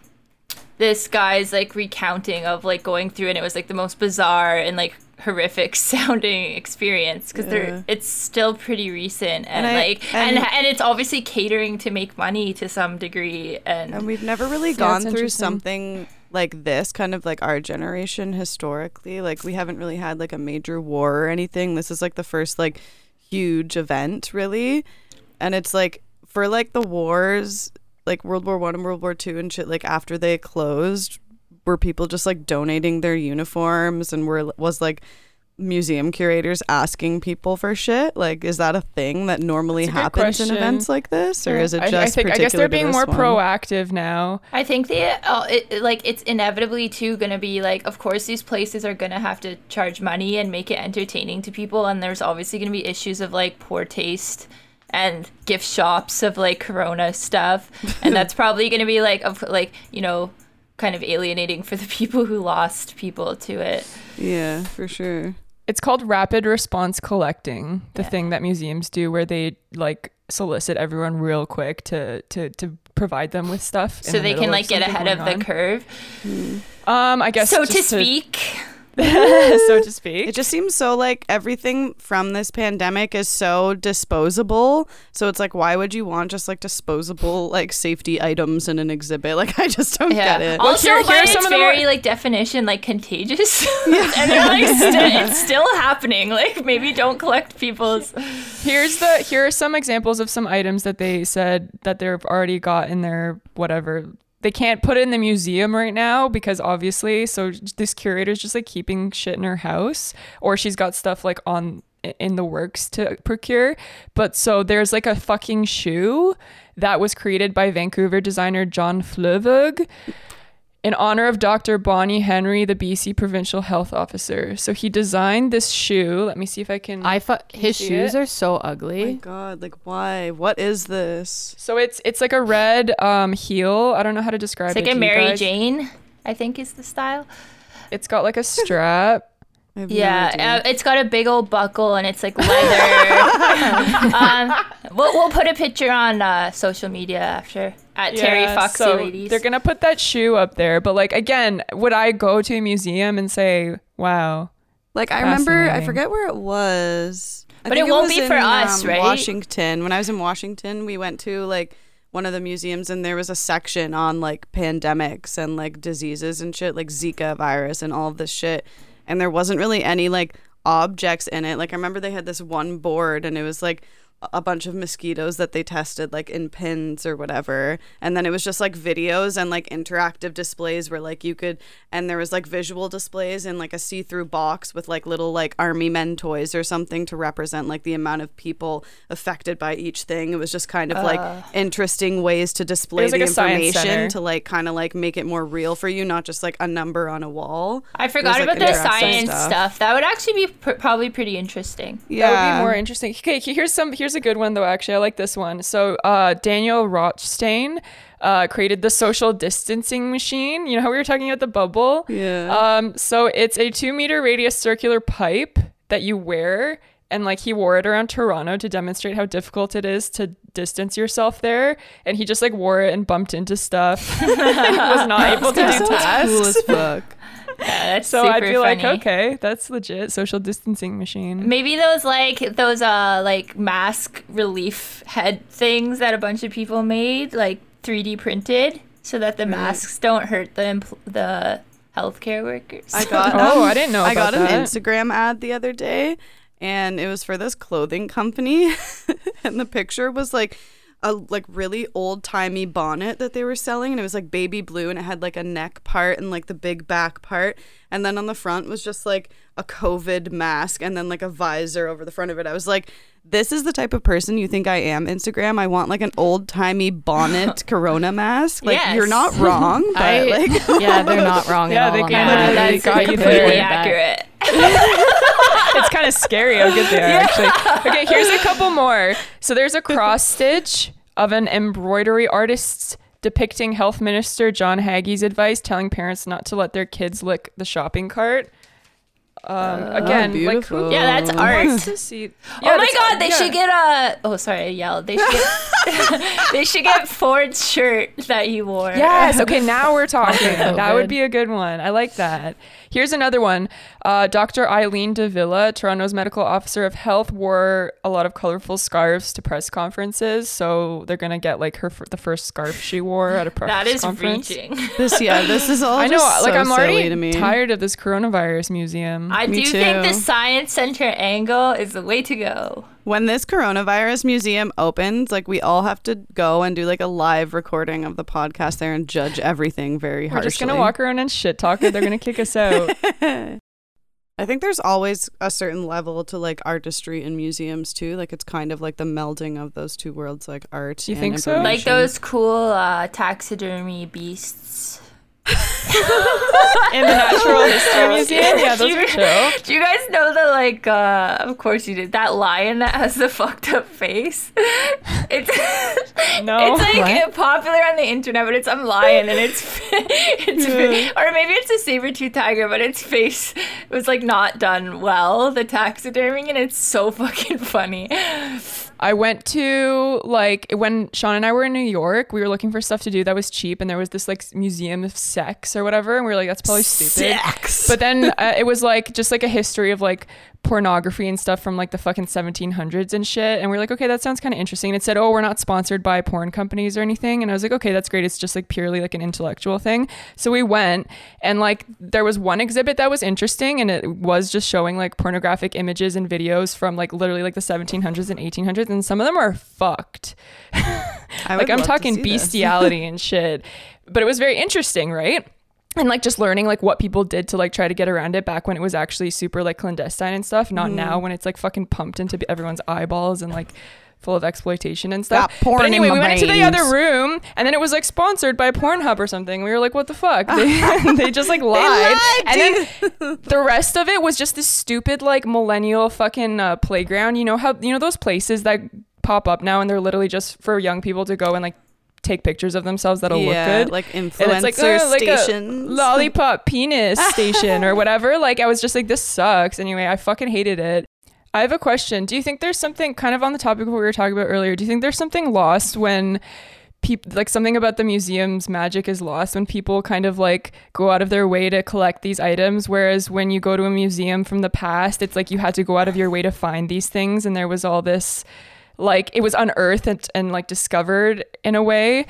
this guy's like recounting of like going through and it was like the most bizarre and like horrific *laughs* sounding experience because Yeah. they're it's still pretty recent and, And I- like and, and- and it's obviously catering to make money to some degree and, And we've never really Yeah, gone through something like this, kind of like our generation historically. Like we haven't really had like a major war or anything. This is like the first like huge event, really. And it's like for like the wars, like World War One and World War Two and shit. Like after they closed, were people just like donating their uniforms and were was like museum curators asking people for shit? Like, is that a thing that normally That's a happens in events like this, or is it just? I think I guess they're being more one? proactive now. I think they uh, it, it- like it's inevitably too going to be like of course these places are going to have to charge money and make it entertaining to people and there's obviously going to be issues of like poor taste and gift shops of like corona stuff and *laughs* that's probably going to be like of like you know kind of alienating for the people who lost people to it. Yeah, for sure. It's called rapid response collecting, the Yeah. thing that museums do where they like solicit everyone real quick to to to provide them with stuff. So the they can like get ahead of going the curve. on. Um, I guess So to just speak, so to speak. It just seems so like everything from this pandemic is so disposable. So it's like, why would you want just like disposable like safety items in an exhibit? Like, I just don't Yeah. get it. Also, here- by here are its some of the very more- like definition, like contagious, *laughs* and they're like sti- it's still happening. Like maybe don't collect people's. Here's the here are some examples of some items that they said that they've already got in their whatever. They can't put it in the museum right now because obviously, so this curator's just like keeping shit in her house, or she's got stuff like on in the works to procure. But so there's like a fucking shoe that was created by Vancouver designer John Fluevog in honor of Dr. Bonnie Henry, the BC provincial health officer. So he designed this shoe. Let me see if I can. I fu- Can his see shoes it? are so ugly. Oh my god, like why? What is this? So it's it's like a red um heel. I don't know how to describe it. It's it. like a Mary. Jane, I think is the style. It's got like a strap. *laughs* I no Yeah, uh, it's got a big old buckle and it's like leather. *laughs* um, we'll, we'll put a picture on uh, social media after at Terry Yeah, Foxy so Ladies. They're gonna put that shoe up there. But like again, would I go to a museum and say, "Wow"? Like I remember, I forget where it was. I But it won't was be for in, us, um, right? Washington. When I was in Washington, we went to like one of the museums, and there was a section on like pandemics and like diseases and shit, like Zika virus and all of this shit. And there wasn't really any like objects in it. Like I remember they had this one board, and it was like a bunch of mosquitoes that they tested like in pins or whatever and then it was just like videos and like interactive displays where like you could and there was like visual displays in like a see-through box with like little like army men toys or something to represent like the amount of people affected by each thing it was just kind of like interesting ways to display was the like a science center. information to like kind of like make it more real for you not just like a number on a wall I forgot like, about the science stuff. stuff. That would actually be pr- probably pretty interesting. That would be more interesting. Okay, here's some. Here's a good one though. Actually, I like this one. So, uh, Daniel Rotsztain uh, created the social distancing machine. You know how we were talking about the bubble. Yeah. Um. So it's a two meter radius circular pipe that you wear. And like he wore it around Toronto to demonstrate how difficult it is to distance yourself there. And he just like wore it and bumped into stuff. *laughs* was not able to do tasks. cool as fuck that's So super I'd be like, okay, that's legit. Social distancing machine. Maybe those like those uh like mask relief head things that a bunch of people made, like 3D printed, so that the masks don't hurt the empl- the healthcare workers. I got *laughs* Oh, I didn't know I got about an. Instagram ad the other day, and it was for this clothing company, *laughs* and the picture was like a like really old timey bonnet that they were selling, and it was like baby blue, and it had like a neck part and like the big back part, and then on the front was just like a COVID mask, and then like a visor over the front of it. I was like. This is the type of person you think I am, Instagram. I want like an old timey bonnet *laughs* corona mask. Like Yes. you're not *laughs* wrong, but I, like yeah, they're not *laughs* wrong Yeah, at all. they on kinda that. really that's got you completely accurate. It's kind of scary how good they are, actually. Okay, here's a couple more. So there's a cross stitch of an embroidery artist depicting Health Minister John Haggie's advice telling parents not to let their kids lick the shopping cart. Um, again, like who Yeah, that's wants art. to see? Yeah, oh my god, they yeah. should get a. Oh, sorry, I yelled. They should get. *laughs* *laughs* they should get Ford's shirt that you wore. Yes. Okay. Now we're talking. So *laughs* that would be a good one. I like that. Here's another one. Uh, Dr. Eileen de Villa, Toronto's medical officer of health, wore a lot of colorful scarves to press conferences. So they're gonna get like her the first scarf she wore at a press conference. That is conference. reaching. *laughs* this, yeah, this is all. I know. like so I'm already to me. tired of this coronavirus museum. I Me do think the science center angle is the way to go. When this coronavirus museum opens, like we all have to go and do like a live recording of the podcast there and judge everything very hard. We're just gonna walk around and shit talk it. They're gonna kick us out. *laughs* I think there's always a certain level to like artistry in museums too. Like it's kind of like the melding of those two worlds, like art. You and think so? Like those cool uh, taxidermy beasts. *laughs* In the Natural History Museum. Yeah, those Do are you- chill. Do you guys know the like? uh Of course you did. That lion that has the *laughs* fucked up face. It's No. It's like What? popular on the internet, but it's some lion and it's *laughs* it's or maybe it's a saber tooth tiger, but its face was like not done well. The taxidermy and it's so fucking funny. I went to like when Sean and I were in New York, we were looking for stuff to do that was cheap, and there was this like museum of sex or whatever, and we were like, that's probably stupid. Sex. But then uh, it was like just like a history of like pornography and stuff from like the fucking 1700s and shit, and we are like, okay, that sounds kind of interesting. And it said, oh, we're not sponsored by porn companies or anything, and I was like, okay, that's great. It's just like purely like an intellectual thing. So we went, and like there was one exhibit that was interesting, and it was just showing like pornographic images and videos from like literally like the 1700s and 1800s, and some of them are fucked. *laughs* Like I'm talking bestiality *laughs* and shit. But it was very interesting, right? And like just learning like what people did to like try to get around it back when it was actually super like clandestine and stuff, not Mm-hmm. now when it's like fucking pumped into everyone's eyeballs and like full of exploitation and stuff. Got porn but anyway, we went into the other room and then it was like sponsored by Pornhub or something. We were like, what the fuck? *laughs* They, *laughs* they just like lied. lied, and then *laughs* the rest of it was just this stupid like millennial fucking uh, playground. You know how you know those places that pop up now and they're literally just for young people to go and like take pictures of themselves that'll yeah, look good. like influencer like, uh, like a stations. lollipop penis *laughs* station or whatever. Like I was just like, this sucks. Anyway, I fucking hated it. I have a question. Do you think there's something kind of on the topic of what we were talking about earlier? Do you think there's something lost when people like something about the museum's magic is lost when people kind of like go out of their way to collect these items whereas when you go to a museum from the past it's like you had to go out of your way to find these things and there was all this like it was unearthed and, and like discovered in a way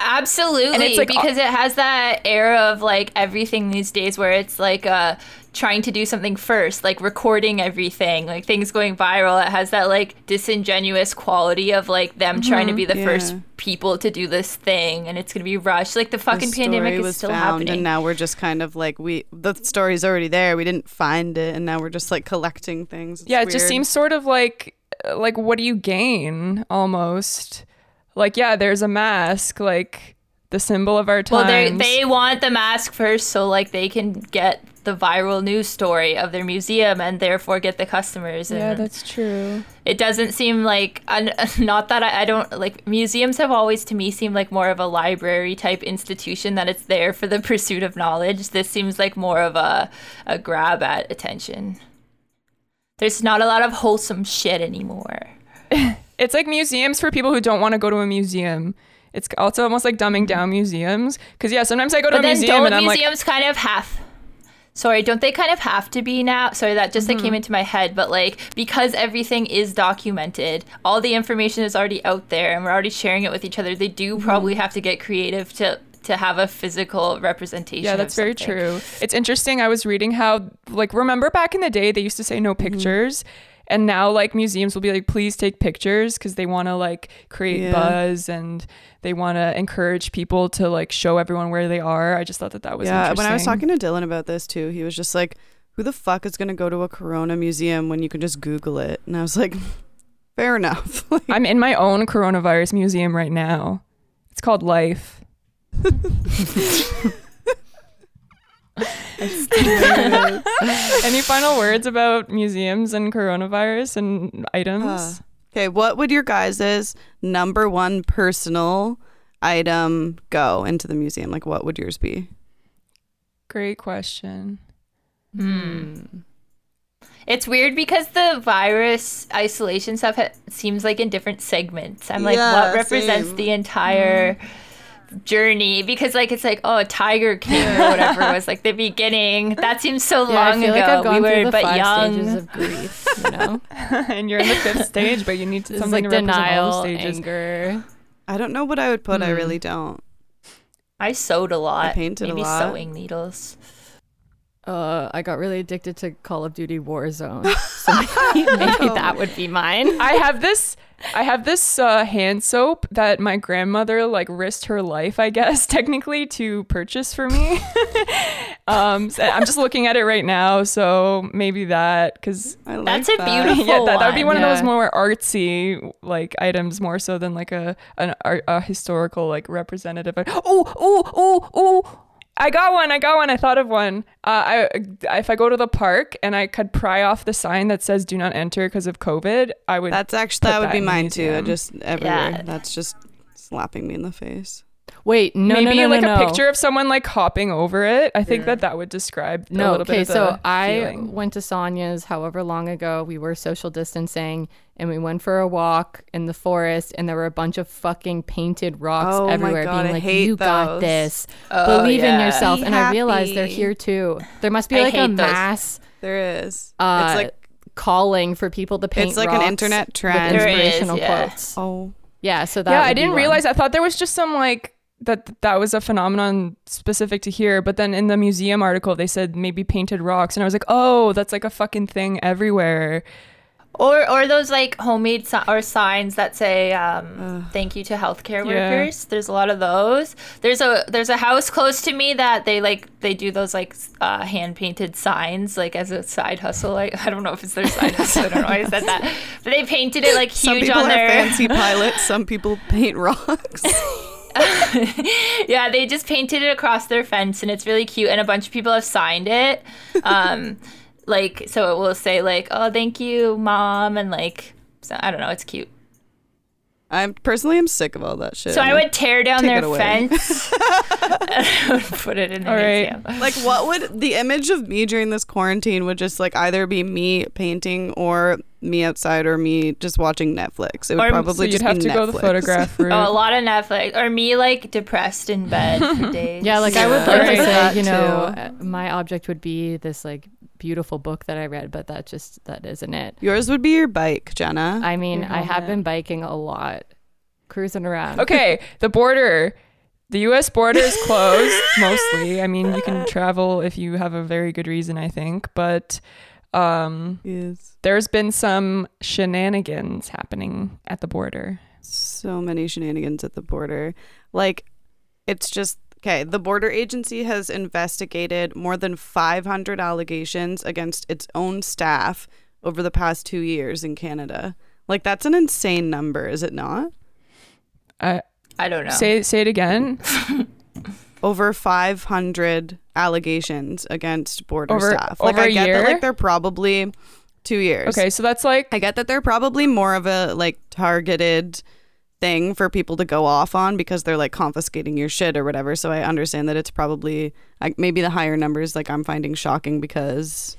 Absolutely, And it's, like, because it has that air of like everything these days where it's like uh trying to do something first, like recording everything, like things going viral. It has that like disingenuous quality of like them trying to be the first people to do this thing, and it's gonna be rushed. Like the The fucking pandemic is was still found, happening. and now we're just kind of like we the story's already there. We didn't find it, and now we're just like collecting things. It's yeah, it just seems sort of like like what do you gain almost? Like yeah, there's a mask, like the symbol of our time well, they they want the mask first, so like they can get the viral news story of their museum and therefore get the customers. And yeah, that's true. it doesn't seem like *laughs* not that I, I don't like museums have always to me seemed like more of a library type institution that it's there for the *laughs* pursuit of knowledge this seems like more of a, a grab at attention there's not a lot of wholesome shit anymore *laughs* It's like museums for people who don't want to go to a museum. It's also almost like dumbing down museums. Because yeah, sometimes I go to But a museum and I'm like, museums kind of have Sorry, don't they kind of have to be now? Sorry, that just Mm-hmm. came into my head, but like because everything is documented, all the information is already out there and we're already sharing it with each other, they do Mm-hmm. probably have to get creative to to have a physical representation. Yeah, of that's very true. It's interesting. I was reading how, like, remember back in the day, they used to say no Mm-hmm. pictures. And now, like, museums will be like, please take pictures because they want to, like, create Yeah. buzz and they want to encourage people to, like, show everyone where they are. I just thought that that was yeah, when I was talking to Dylan about this too, he was just like, "Who the fuck is gonna go to a Corona museum when you can just Google it?" And I was like, "Fair enough." Like, *laughs* I'm in my own coronavirus museum right now. It's called Life. Any final words about museums and coronavirus and items? Okay, what would your guys' number one personal item go into the museum? Like, what would yours be? Great question. Hmm. It's weird because the virus isolation stuff ha- seems like in different segments. I'm like, Yeah, what represents same. the entire journey? Because like it's like, oh, a Tiger King or whatever was like the beginning. That seems so Yeah, I long feel ago. like I've gone we were the but five young. stages of grief. You know, *laughs* and you're in the fifth *laughs* stage, but you need to, something like to represent all denial, the stages. anger. I don't know what I would put. I Hmm. really don't. I sewed a lot. painted a Maybe lot. sewing needles. Uh, I got really addicted to Call of Duty Warzone, *laughs* so maybe, maybe that would be mine. *laughs* I have this I have this uh, hand soap that my grandmother like risked her life, I guess, *laughs* technically to purchase for me. um, so I'm just looking at it right now, so maybe that because I like That's a that. beautiful- yeah, that, that would be one one. of those more artsy like items more so than like a an art, a historical like representative. Oh, oh, oh, oh. I got one. I got one. I thought of one. Uh, I if I go to the park and I could pry off the sign that says "Do not enter" because of COVID, I would. That's actually put that would that be in the mine too. I just everywhere. Yeah. That's just slapping me in the face. Wait, no, maybe no, no, like no, a picture of someone like hopping over it. I think that that would describe a No, little okay, bit of so the I feeling. went to Sonia's however long ago. We were social distancing and we went for a walk in the forest and there were a bunch of fucking painted rocks Oh my everywhere God, I being like, hate You got this. Oh, Believe in yourself. Be and I realized they're here too. There must be I like a those. mass There is. uh, it's like calling for people to paint it's like an internet trend. There is, inspirational yeah. quotes. oh, Yeah, so that yeah, would I didn't one. realize. I thought there was just some like that that was a phenomenon specific to here. But then in the museum article, they said maybe painted rocks, and I was like, oh, that's like a fucking thing everywhere. Or or those like homemade si- or signs that say um, "Thank you to healthcare Yeah. workers." There's a lot of those. There's a there's a house close to me that they like they do those like uh, hand painted signs like as a side hustle. Like *laughs* I don't know if it's their side hustle. I don't know why I said that, but they painted it like some huge people on are their. fancy pilots. Some people paint rocks. *laughs* *laughs* yeah, they just painted it across their fence, and it's really cute. And a bunch of people have signed it. Um, *laughs* like so, it will say like, "Oh, thank you, mom," and like, so, I don't know, it's cute. I'm personally I'm sick of all that shit. So I would tear down their fence *laughs* and I would put it in the All right. museum. like what would the image of me during this quarantine would just like either be me painting or me outside or me just watching Netflix. It would Or- probably so you'd just have be to go the photograph *laughs* route. Oh, a lot of Netflix or me like depressed in bed for *laughs* days. Yeah, like I would Yeah. like to say, you know, too. uh, my object would be this like beautiful book that I read, but that just that isn't it. Yours would be your bike, Jenna. I mean, I have helmet. been biking a lot, cruising around. okay, the border. The U.S. border is closed *laughs* mostly. I mean, you can travel if you have a very good reason, I think. But um, yes. there's been some shenanigans happening at the border. so many shenanigans at the border. Like, it's just okay. The border agency has investigated more than 500 allegations against its own staff over the past two years in Canada. Like, that's an insane number, is it not? Uh, I don't know. Say say it again. *laughs* Over 500 allegations against border Over- staff. Like, over I a get year? that, like, they're probably two years. Okay, so that's like I get that they're probably more of a like targeted thing for people to go off on because they're like confiscating your shit or whatever. So I understand that it's probably like maybe the higher numbers like I'm finding shocking because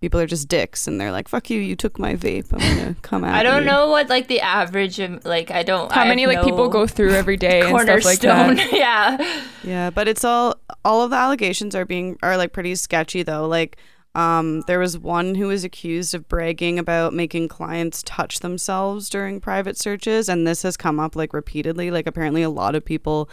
people are just dicks and they're like, "Fuck you, you took my vape. I'm gonna *laughs* come at I don't you." know what like the average of like I don't How I many have like people go through every day and stuff like cornerstone. that? *laughs* yeah. Yeah, but it's all all of the allegations are being are like pretty sketchy though. Like um there was one who was accused of bragging about making clients touch themselves during private searches and this has come up like repeatedly. Like apparently a lot of people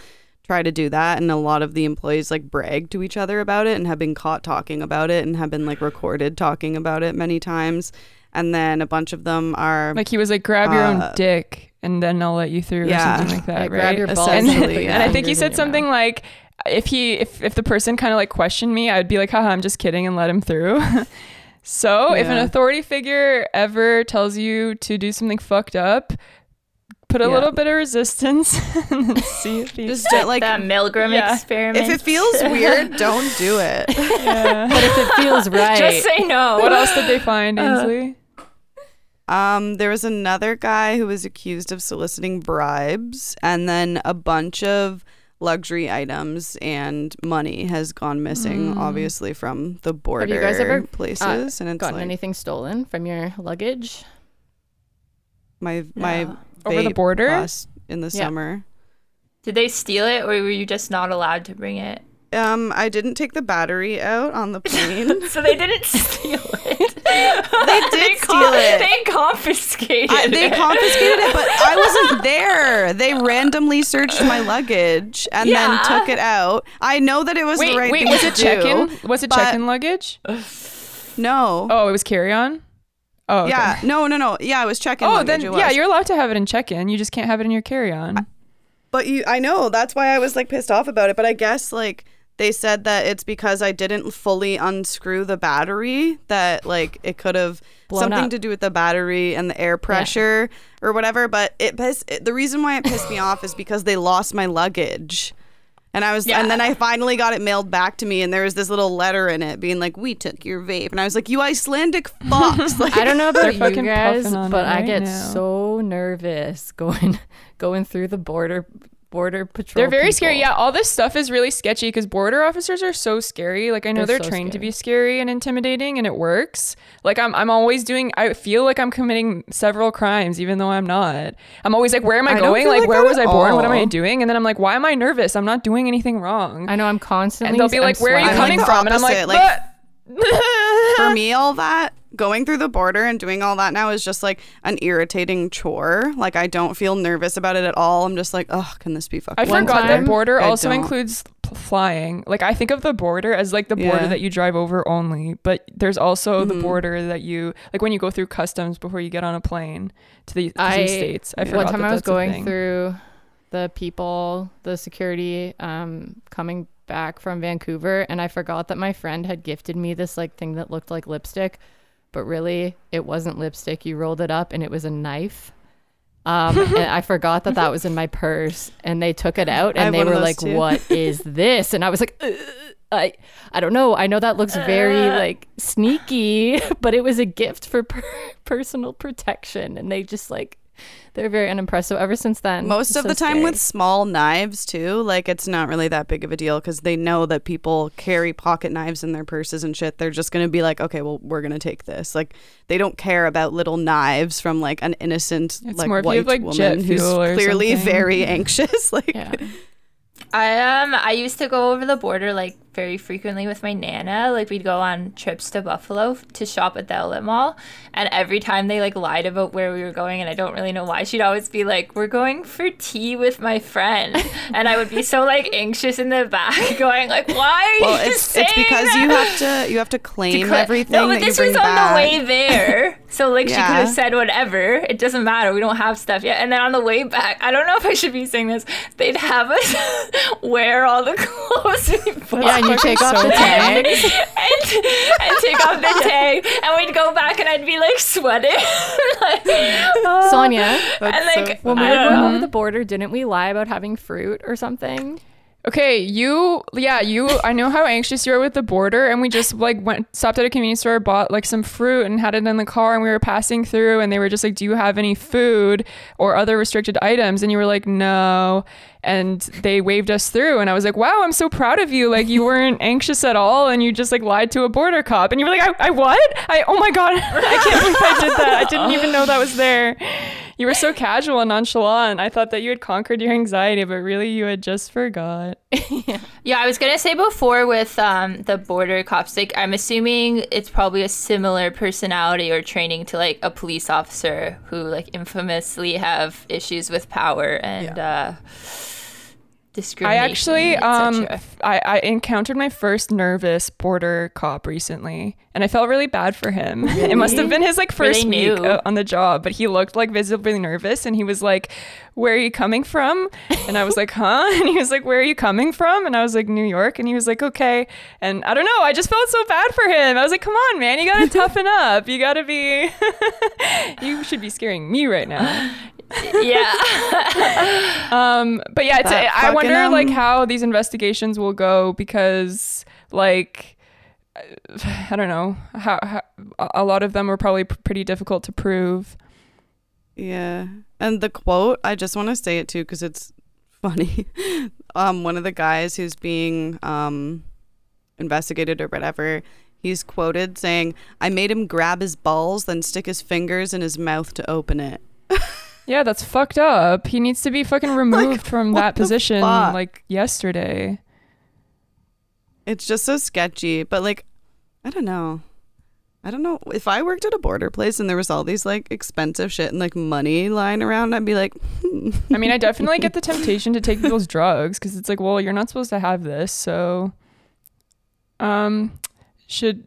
try to do that and a lot of the employees like brag to each other about it and have been caught talking about it and have been like recorded talking about it many times. And then a bunch of them are Like he was like, grab your Uh, own dick and then I'll let you through Yeah. or something like *laughs* that, Like, right? grab your balls and, and put *laughs* and I think he said your something like, if he if if the person kind of like questioned me, I'd be like, haha, I'm just kidding and let him through. *laughs* so if an authority figure ever tells you to do something fucked up, put a Yeah. little bit of resistance *laughs* and *laughs* see if he just don't, like that Milgram Yeah. experiment. if it feels *laughs* weird, don't do it. yeah. But if it feels right, just say no. What else did they find, Uh, Ainsley? Um, there was another guy who was accused of soliciting bribes, and then a bunch of luxury items and money has gone missing, obviously from the border you guys ever, places. and it's gotten like anything stolen from your luggage? my my No. Over the border? lost in the Yeah. summer. Did they steal it or were you just not allowed to bring it? Um, I didn't take the battery out on the plane. *laughs* So they didn't *laughs* steal it. *laughs* they did con- steal it. They confiscated I, they it. confiscated it, but I wasn't there. They randomly searched my luggage and Yeah. then took it out. I know that it was Wait, the right wait, thing was to it check-in? do, Was it check-in luggage? No. Oh, it was carry-on. Oh, okay. Yeah, no, no, no. Yeah, I was checking. Oh, then yeah, you're allowed to have it in check-in. You just can't have it in your carry-on. But you, I know that's why I was like pissed off about it. But I guess like they said that it's because I didn't fully unscrew the battery that like it could have something up. to do with the battery and the air pressure or whatever. But it, piss, it the reason why it pissed me *sighs* off is because they lost my luggage. And I was, and then I finally got it mailed back to me, and there was this little letter in it being like, "We took your vape," and I was like, "You Icelandic *laughs* fucks!" Like, I don't know if They're about you fucking guys, puffing but it I get now. so nervous *laughs* going going through the border border patrol. They're very scary. Yeah, all this stuff is really sketchy because border officers are so scary. Like I know They're they're, so trained to be scary and intimidating, and it works. Like I'm, I'm always doing. I feel like I'm committing several crimes, even though I'm not. I'm always like, where am I, I going? Like, like where was I at born? What am I doing? And then I'm like, why am I nervous? I'm not doing anything wrong. I know I'm constantly. and they'll be I'm like, where are you I'm sweating. like coming the from? And I'm like, like, "But-" *laughs* *laughs* *laughs* for me, all that going through the border and doing all that now is just like an irritating chore. Like I don't feel nervous about it at all. I'm just like, oh, can this be fucking? I One forgot time- that border I also don't. includes flying. Like I think of the border as like the border Yeah. that you drive over only, but there's also the Mhm. border that you like when you go through customs before you get on a plane to the, to the I- states. I Yeah. forgot One time that I was going through the people, the security, um, coming back from Vancouver, and I forgot that my friend had gifted me this like thing that looked like lipstick, but really it wasn't lipstick. You rolled it up, and it was a knife. Um, *laughs* and I forgot that that was in my purse, and they took it out, and they were like. "What *laughs* is this?" And I was like, "Ugh." I I don't know. I know that looks very like sneaky, *laughs* but it was a gift for per- personal protection, and they just like they're very unimpressed. So ever since then, Most of so the time scary. with small knives too, like it's not really that big of a deal because they know that people carry pocket knives in their purses and shit. They're just gonna be like, okay, well, we're gonna take this. Like they don't care about little knives from like an innocent It's like white like, woman who's clearly something. very anxious. *laughs* like yeah. I um I used to go over the border like very frequently with my nana. Like we'd go on trips to Buffalo to shop at the outlet mall, and every time they like lied about where we were going, and I don't really know why. She'd always be like, "We're going for tea with my friend," *laughs* and I would be so like anxious in the back, *laughs* going like, "Why are you well, it's it's because that? you have to you have to claim Cla- everything No, but this was on back. the way there. *laughs* So like she could have said whatever. It doesn't matter. We don't have stuff yet. And then on the way back, I don't know if I should be saying this. They'd have us *laughs* wear all the *laughs* clothes we. Yeah, and you take off the and, and take off the *laughs* tag, and we'd go back, and I'd be like sweating, like, oh. Sonia, and That's so when we were don't going over the border, didn't we lie about having fruit or something? Okay, you yeah, you I know how anxious you are with the border and we just like went stopped at a convenience store, bought like some fruit and had it in the car and we were passing through and they were just like, "Do you have any food or other restricted items?" And you were like, "No." And they waved us through and I was like, "Wow, I'm so proud of you. Like you *laughs* weren't anxious at all and you just like lied to a border cop." And you were like, "I, I what? I oh my god. *laughs* I can't believe I did that. I didn't even know that was there." You were so casual and nonchalant. I thought that you had conquered your anxiety, but really you had just forgot. *laughs* Yeah, yeah I was gonna say before with um, the border cops, like I'm assuming it's probably a similar personality or training to like a police officer who like infamously have issues with power and uh, I actually um I, I encountered my first nervous border cop recently and I felt really bad for him. *laughs* It must have been his like Really first week new. uh, on the job, but he looked like visibly nervous and he was like, "Where are you coming from?" And I was like, "Huh?" *laughs* And he was like, "Where are you coming from?" And I was like, "New York." And he was like, "Okay." And I don't know, I just felt so bad for him. I was like, "Come on, man, you got to *laughs* toughen up. You got to be You should be scaring me right now." Yeah. *laughs* Um, but yeah, it's, That I wonder fucking, um, like how these investigations will go because like *sighs* I don't know how, how a lot of them are probably p- pretty difficult to prove. Yeah. And the quote, I just want to say it too because it's funny. *laughs* um, one of the guys who's being um, investigated or whatever, he's quoted saying, I made him grab his balls, then stick his fingers in his mouth to open it. Yeah, that's fucked up. He needs to be fucking *laughs* removed from that position fuck? like yesterday. It's just so sketchy. But like, I don't know. I don't know. If I worked at a border place and there was all these like expensive shit and like money lying around, I'd be like. *laughs* I mean, I definitely get the temptation to take people's drugs because it's like, well, you're not supposed to have this, so um, should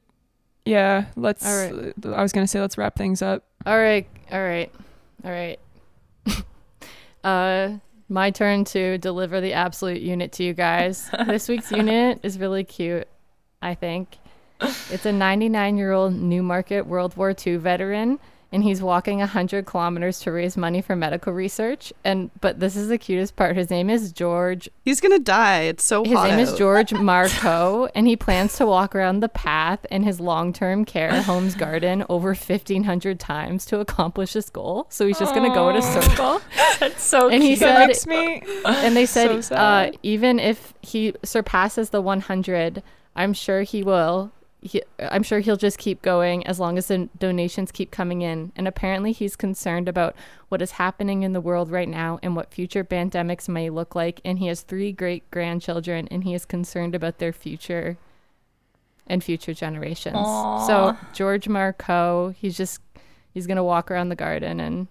yeah, let's. All right. I was gonna say let's wrap things up. All right, all right, all right. Uh, my turn to deliver the absolute unit to you guys. *laughs* this week's unit is really cute, I think. It's a 99 year old Newmarket World War II veteran, and he's walking 100 kilometers to raise money for medical research. And but this is the cutest part. His name is George he's gonna die. It's so his name is. George *laughs* Marco, and he plans to walk around the path in his long term care home's garden over 1,500 times to accomplish this goal. So he's just going to go in a circle. *laughs* That's so And he said- me. And they So said, uh, even if he surpasses the 100, I'm sure he will. He, I'm sure he'll just keep going as long as the donations keep coming in. And apparently, he's concerned about what is happening in the world right now and what future pandemics may look like. And he has three great grandchildren, and he is concerned about their future and future generations. So George Marco, he's just he's gonna walk around the garden, and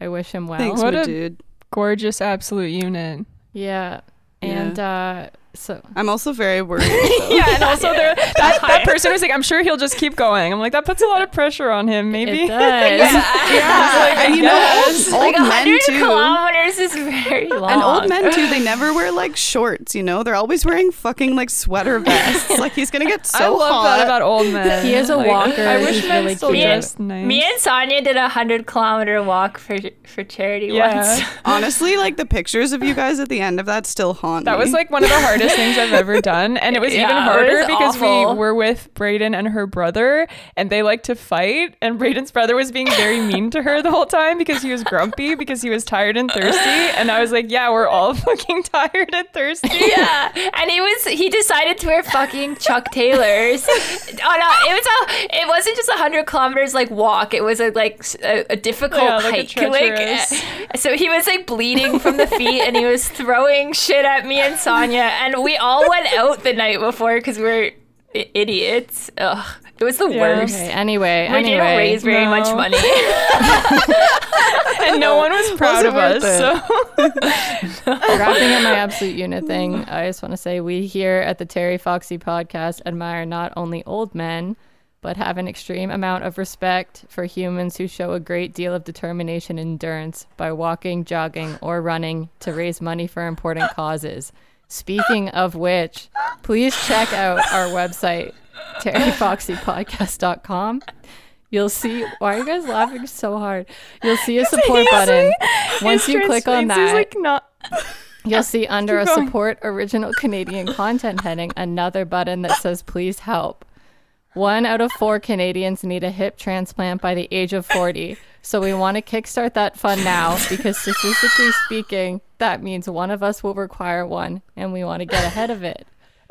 I wish him well. Thanks, What a- dude. Gorgeous absolute unit. Yeah, and uh, so I'm also very worried. *laughs* Yeah, and also there *laughs* that, that person was like, I'm sure he'll just keep going. I'm like, that puts a lot of pressure on him, maybe. it does. *laughs* yeah, and you know, guess. old, like old men 100 too. kilometers is very long. And old men too, they never wear like shorts, you know? They're always wearing fucking like sweater vests. like he's gonna get so I love hot. that about old men. He is a Like, walker. I wish He's men really still cute. dressed nice. Me and Sonia did a hundred kilometer walk for for charity Yeah. once. Honestly, like the pictures of you guys at the end of that still haunt That me. was like one of the hardest things I've ever done. And it was Yeah, even harder was because awful. we were with Brayden and her brother and they like to fight. And Brayden's brother was being very mean to her the whole time because he was grumpy because he was tired and thirsty. And I was like, yeah, we're all *laughs* fucking tired and thirsty. yeah, and he was he decided to wear fucking Chuck Taylors. oh no, it was a it wasn't just a hundred kilometers like walk. It was a like a difficult Yeah, like a hike. like, *laughs* so he was like bleeding from the feet, and he was throwing shit at me and Sonia, and we all went out the night before because we're i- idiots. Ugh, it was the Yeah. worst. Okay, anyway, We didn't raise very No. much money. *laughs* And no one was proud Was it of us. worth So *laughs* *laughs* Wrapping up my absolute unit thing, I just want to say we here at the Terry Foxy podcast admire not only old men, but have an extreme amount of respect for humans who show a great deal of determination and endurance by walking, jogging, or running to raise money for important causes. Speaking of which, please check out our website, terryfoxypodcast.com. You'll see. Why are you guys laughing so hard? You'll see a support button. Once you click on that, like not You'll see *laughs* under a support original Canadian content heading another button that says please help. One out of four Canadians need a hip transplant by the age of 40. So we want to kickstart that fund now because statistically speaking, that means one of us will require one and we want to get ahead of it.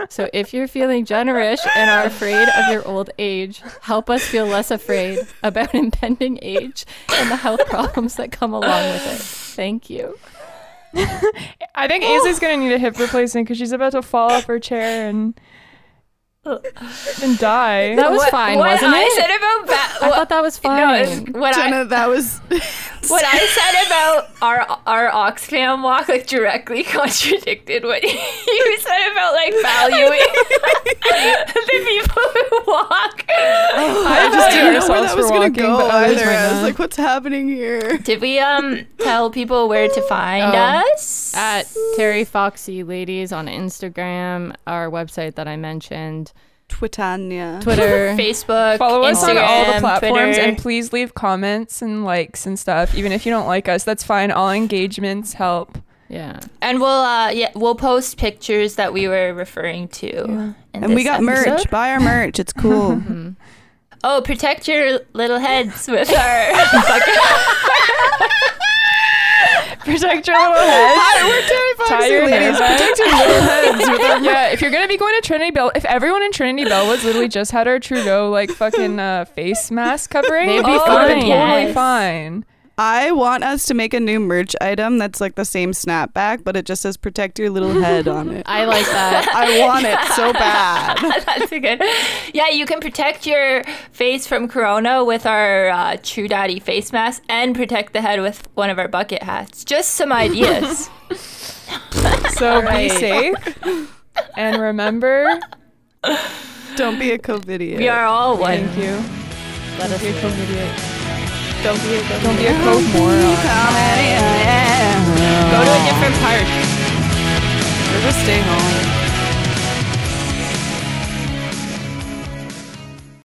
So if you're feeling generous and are afraid of your old age, help us feel less afraid about *laughs* impending age and the health problems that come along with it. Thank you. *laughs* I think Aizle's gonna need a hip replacement because she's about to fall off her chair and and die. That was what, fine, what wasn't I it? said about ba- I what, thought that was no, fine. it's- what I that was *laughs* what I said about our our Oxfam walk like directly *laughs* contradicted what *laughs* you said about like valuing the people who walk. I just didn't know where ourselves that was gonna go but either. I was like, what's happening here? Did we um tell people where to find Oh. us? At Terry Foxy Ladies on Instagram, our website that I mentioned, Twitania. Twitter. *laughs* Facebook, Follow us on all the platforms Twitter. and please leave comments and likes and stuff. Even if you don't like us, that's fine. All engagements help. Yeah. And we'll uh yeah we'll post pictures that we were referring to. in And we this got merch. Buy our merch. It's cool. *laughs* Oh, protect your little heads with our *laughs* Protect your little heads. We're Terry Tie your ladies. *laughs* Protect your little heads. yeah, if you're gonna be going to Trinity Bell, if everyone in Trinity Bellwoods literally just had our Trudeau like fucking uh, face mask covering, They'd be would fine. totally fine. I want us to make a new merch item that's like the same snapback, but it just says "Protect your little head" on it. I like that. *laughs* I want it so bad. *laughs* That's a good. Yeah, you can protect your face from corona with our uh, True Daddy face mask and protect the head with one of our bucket hats. Just some ideas. *laughs* So be safe and remember. Don't be a COVIDiot. we are all one. Thank you. Let us Don't be a know. Don't be a Don't be a cove moron. *laughs* Go to a different park. Or just stay home.